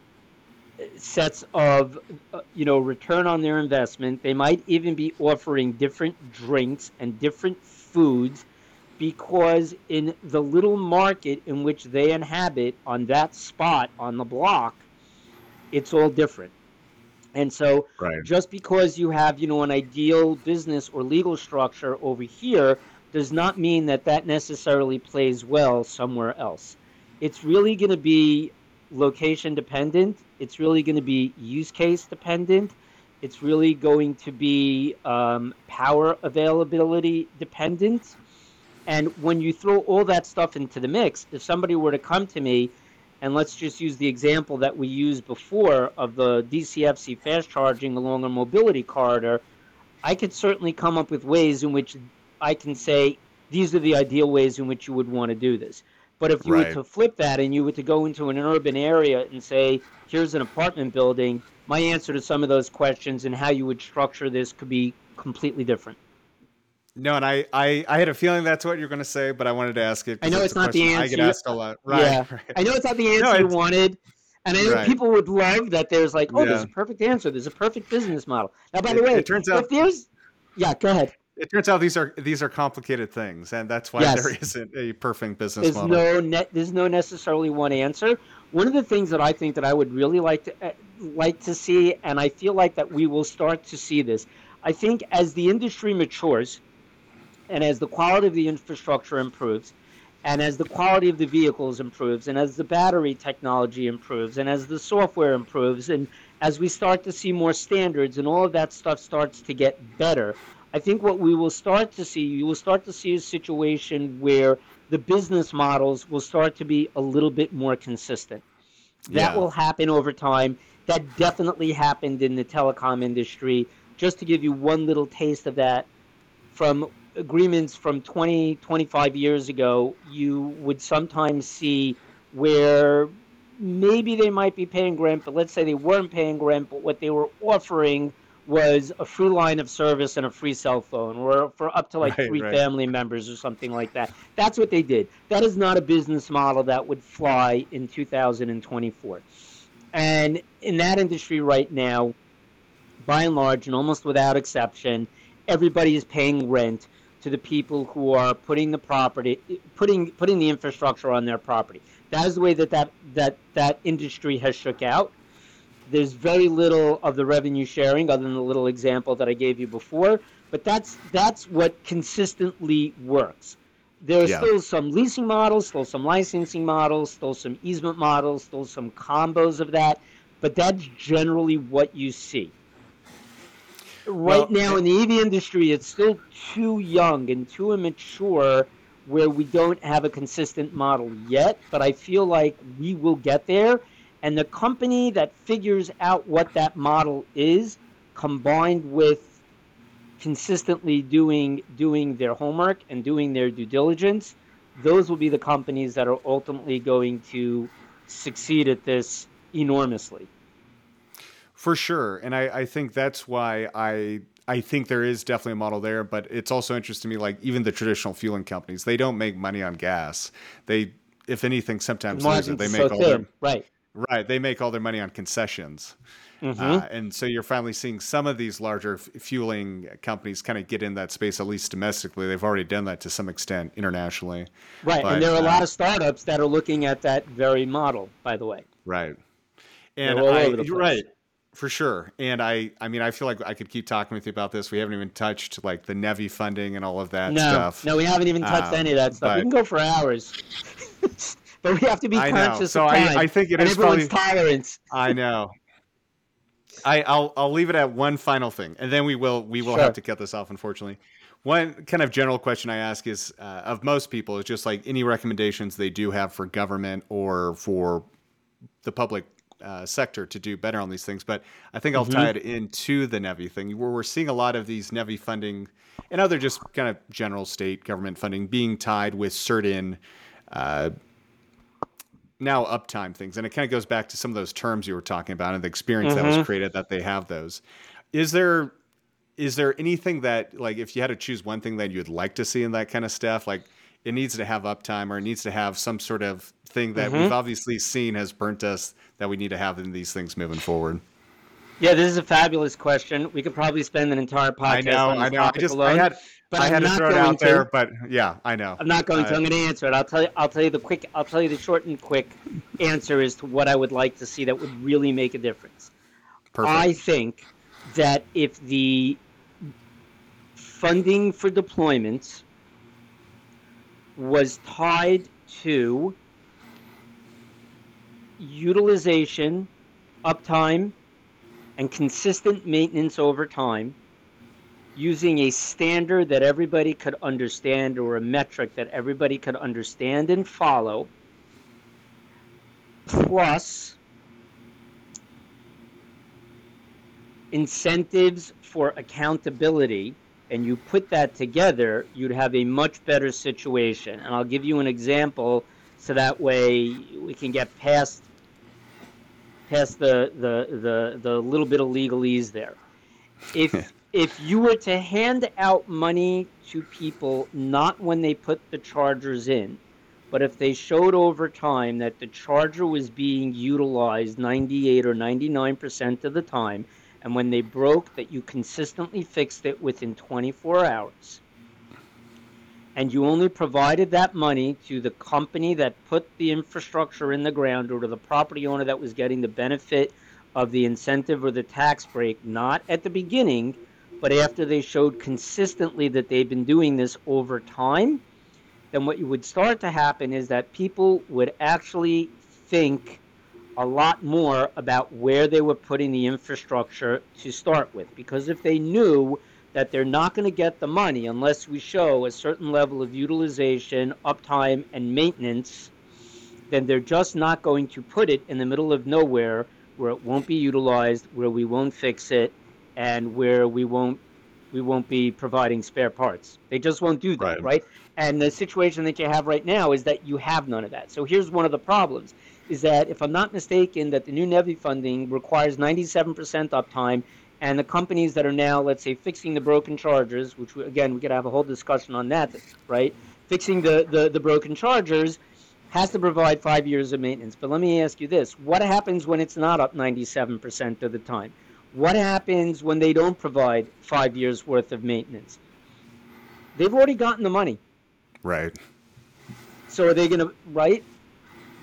B: sets of uh, you know return on their investment. They might even be offering different drinks and different foods because in the little market in which they inhabit on that spot on the block, it's all different. And so
A: Right.
B: just because you have you know an ideal business or legal structure over here does not mean that that necessarily plays well somewhere else it's really going to be location dependent it's really going to be use case dependent it's really going to be um, power availability dependent and when you throw all that stuff into the mix if somebody were to come to me and let's just use the example that we used before of the DCFC fast charging along a mobility corridor. I could certainly come up with ways in which I can say these are the ideal ways in which you would want to do this. But if you
A: Right.
B: were to flip that and you were to go into an urban area and say, here's an apartment building, my answer to some of those questions and how you would structure this could be completely different.
A: No, and I, I, I had a feeling that's what you're going to say, but I wanted to ask it.
B: I know it's not the
A: question I
B: answer
A: get asked a lot. Right.
B: Yeah.
A: right.
B: I know it's not the answer
A: No,
B: you wanted. And I know
A: Right.
B: people would love that there's like, oh, there's a perfect answer. There's a perfect business model. Now, by
A: It-
B: the way,
A: it turns out-
B: if there's, yeah, go ahead.
A: It turns out these are these are complicated things, and that's why
B: Yes.
A: there isn't a perfect business
B: There's
A: model.
B: no net. There's no necessarily one answer. One of the things that I think that I would really like to uh, like to see, and I feel like that we will start to see this. I think as the industry matures, and as the quality of the infrastructure improves, and as the quality of the vehicles improves, and as the battery technology improves, and as the software improves, and as we start to see more standards and all of that stuff starts to get better, I think what we will start to see, you will start to see a situation where the business models will start to be a little bit more consistent. That
A: Yeah.
B: will happen over time. That definitely happened in the telecom industry. Just to give you one little taste of that, from agreements from 20, 25 years ago, you would sometimes see where maybe they might be paying rent, but let's say they weren't paying rent, but what they were offering was a free line of service and a free cell phone, or for up to like
A: Right,
B: three
A: right.
B: family members or something like that. That's what they did. That is not a business model that would fly in 2024. And in that industry right now, by and large, and almost without exception, everybody is paying rent to the people who are putting the property, putting putting the infrastructure on their property. That is the way that that that, that industry has shook out. There's very little of the revenue sharing, other than the little example that I gave you before. But that's that's what consistently works. There are
A: Yeah.
B: still some leasing models, still some licensing models, still some easement models, still some combos of that, but that's generally what you see. Right
A: Well,
B: now in the EV industry, it's still too young and too immature where we don't have a consistent model yet, but I feel like we will get there. And the company that figures out what that model is, combined with consistently doing doing their homework and doing their due diligence, those will be the companies that are ultimately going to succeed at this enormously.
A: For sure. And I, I think that's why I I think there is definitely a model there, but it's also interesting to me like even the traditional fueling companies, they don't make money on gas. They if anything sometimes lose it. They make
B: so
A: all their
B: right.
A: right, they make all their money on concessions.
B: Mhm.
A: Uh, and so you're finally seeing some of these larger f- fueling companies kind of get in that space, at least domestically. They've already done that to some extent internationally.
B: Right,
A: But,
B: and there are a
A: uh,
B: lot of startups that are looking at that very model. By the way,
A: Right. And I, you're right. For sure. And I, I mean, I feel like I could keep talking with you about this. We haven't even touched like the Nevi funding and all of that
B: no,
A: stuff.
B: no, we haven't even touched
A: Um,
B: any of that stuff. We can go for hours, but we have to be
A: I know.
B: conscious
A: So
B: of
A: I,
B: time
A: I think it
B: and
A: is
B: everyone's
A: probably.
B: tolerance.
A: I know. I, I'll I'll leave it at one final thing, and then we will we will
B: Sure.
A: have to cut this off, unfortunately. One kind of general question I ask is uh, of most people is just like any recommendations they do have for government or for the public uh, sector to do better on these things. But I think I'll tie it into the Nevi thing, where we're seeing a lot of these Nevi funding and other just kind of general state government funding being tied with certain uh, now uptime things. And it kind of goes back to some of those terms you were talking about and the experience that was created that they have those. Is there is there anything that like if you had to choose one thing that you'd like to see in that kind of stuff like it needs to have uptime or it needs to have some sort of thing that we've obviously seen has burnt us that we need to have in these things moving forward
B: Yeah, this is a fabulous question. We could probably spend an entire podcast
A: i know
B: on this
A: i know i just
B: alone.
A: i had
B: but
A: i had to throw it out there
B: to.
A: but yeah i know
B: I'm not going to.
A: Uh,
B: I'm going to answer it. I'll tell you. I'll tell you the quick. I'll tell you the short and quick answer as to what I would like to see that would really make a difference.
A: perfect
B: I think that if the funding for deployments was tied to utilization, uptime, and consistent maintenance over time, using a standard that everybody could understand or a metric that everybody could understand and follow, plus incentives for accountability and you put that together, you'd have a much better situation. And I'll give you an example so that way we can get past past the the the, the little bit of legalese there. If if you were to hand out money to people not when they put the chargers in, but if they showed over time that the charger was being utilized 98 or 99% of the time, and when they broke, that you consistently fixed it within 24 hours, and you only provided that money to the company that put the infrastructure in the ground or to the property owner that was getting the benefit of the incentive or the tax break, not at the beginning, but after they showed consistently that they've been doing this over time, then what would start to happen is that people would actually think a lot more about where they were putting the infrastructure to start with. Because if they knew that they're not going to get the money unless we show a certain level of utilization, uptime, and maintenance, then they're just not going to put it in the middle of nowhere where it won't be utilized, where we won't fix it, and where we won't we won't be providing spare parts. They just won't do that,
A: Right.
B: right? And the situation that you have right now is that you have none of that. So here's one of the problems is that if I'm not mistaken that the new Nevi funding requires 97% uptime and the companies that are now, let's say, fixing the broken chargers, which we, again we could have a whole discussion on that, right? Fixing the, the, the broken chargers has to provide five years of maintenance. But let me ask you this: What happens when it's not up 97% of the time? What happens when they don't provide five years worth of maintenance? They've already gotten the money.
A: Right.
B: So are they going to right?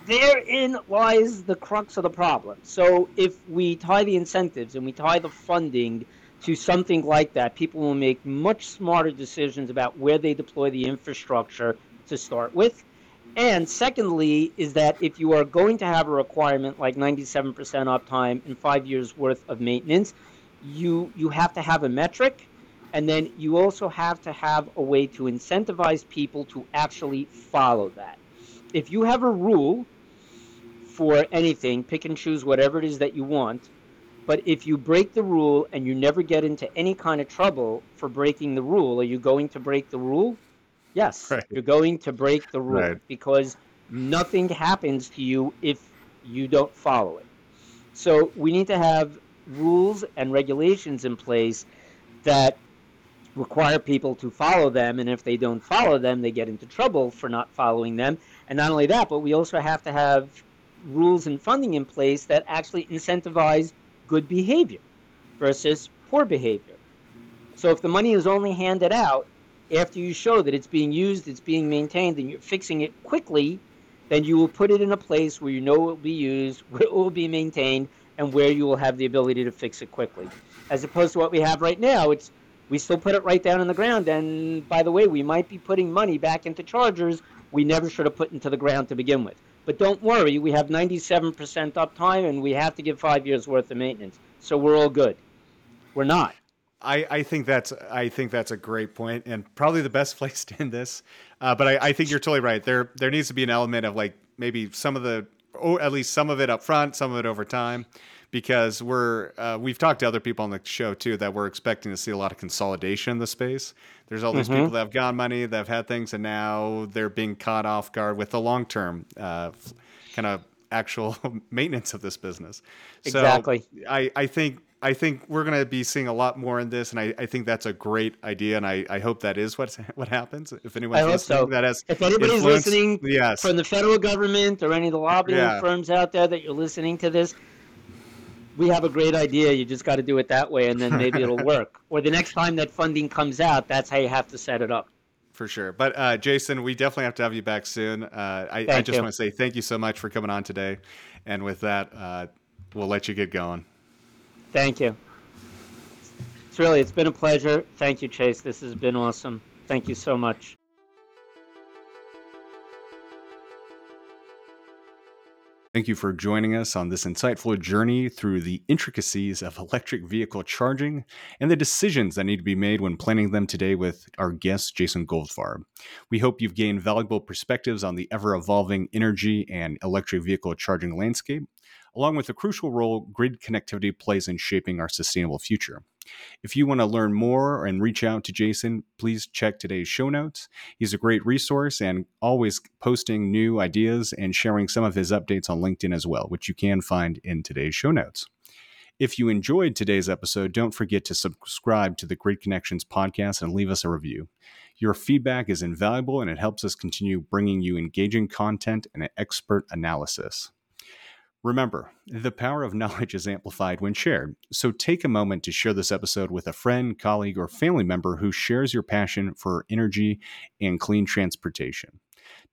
B: Therein lies the crux of the problem. So if we tie the incentives and we tie the funding to something like that, people will make much smarter decisions about where they deploy the infrastructure to start with. And secondly, is that if you are going to have a requirement like 97% uptime and five years worth of maintenance, you you have to have a metric, and then you also have to have a way to incentivize people to actually follow that. If you have a rule for anything, pick and choose whatever it is that you want. But if you break the rule and you never get into any kind of trouble for breaking the rule, are you going to break the rule? Yes, right. you're going to break the rule right. because nothing happens to you if you don't follow it. So we need to have rules and regulations in place that require people to follow them, and if they don't follow them, they get into trouble for not following them. And not only that, but we also have to have rules and funding in place that actually incentivize good behavior versus poor behavior. So if the money is only handed out after you show that it's being used, it's being maintained, and you're fixing it quickly, then you will put it in a place where you know it will be used, where it will be maintained, and where you will have the ability to fix it quickly. As opposed to what we have right now, it's we still put it right down in the ground, and by the way, we might be putting money back into chargers we never should have put into the ground to begin with. But don't worry, we have 97% uptime and we have to give five years worth of maintenance. So we're all good. We're not.
A: I, I think that's I think that's a great point and probably the best place to end this. Uh, but I, I think you're totally right. There there needs to be an element of like maybe some of the or at least some of it up front, some of it over time, because we're uh, we've talked to other people on the show too that we're expecting to see a lot of consolidation in the space. There's all these mm-hmm. people that have got money, that have had things, and now they're being caught off guard with the long term uh, kind of actual maintenance of this business.
B: Exactly.
A: I, I think I think we're going to be seeing a lot more in this, and I, I think that's a great idea, and I, I hope that is what what happens. If anyone's listening, so. that has
B: if anybody's listening yes. from the federal government or any of the lobbying yeah. firms out there that you're listening to this, we have a great idea. You just got to do it that way, and then maybe it'll work. Or the next time that funding comes out, that's how you have to set it up.
A: For sure. But uh, Jason, we definitely have to have you back soon. Uh, I, I, just want to say thank you so much for coming on today. And with that, uh, we'll let you get going.
B: Thank you. It's really, it's been a pleasure. Thank you, Chase. This has been awesome. Thank you so much.
A: Thank you for joining us on this insightful journey through the intricacies of electric vehicle charging and the decisions that need to be made when planning them today with our guest, Jason Goldfarb. We hope you've gained valuable perspectives on the ever evolving energy and electric vehicle charging landscape, along with the crucial role grid connectivity plays in shaping our sustainable future. If you want to learn more and reach out to Jason, please check today's show notes. He's a great resource and always posting new ideas and sharing some of his updates on LinkedIn as well, which you can find in today's show notes. If you enjoyed today's episode, don't forget to subscribe to the Grid Connections podcast and leave us a review. Your feedback is invaluable and it helps us continue bringing you engaging content and expert analysis. Remember, the power of knowledge is amplified when shared, so take a moment to share this episode with a friend, colleague, or family member who shares your passion for energy and clean transportation.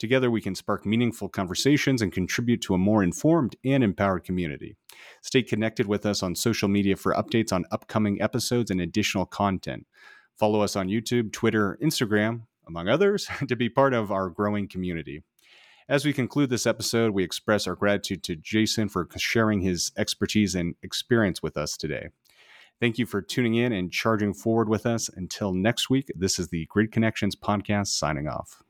A: Together, we can spark meaningful conversations and contribute to a more informed and empowered community. Stay connected with us on social media for updates on upcoming episodes and additional content. Follow us on YouTube, Twitter, Instagram, among others, to be part of our growing community. As we conclude this episode, we express our gratitude to Jason for sharing his expertise and experience with us today. Thank you for tuning in and charging forward with us. Until next week, this is the Grid Connections podcast signing off.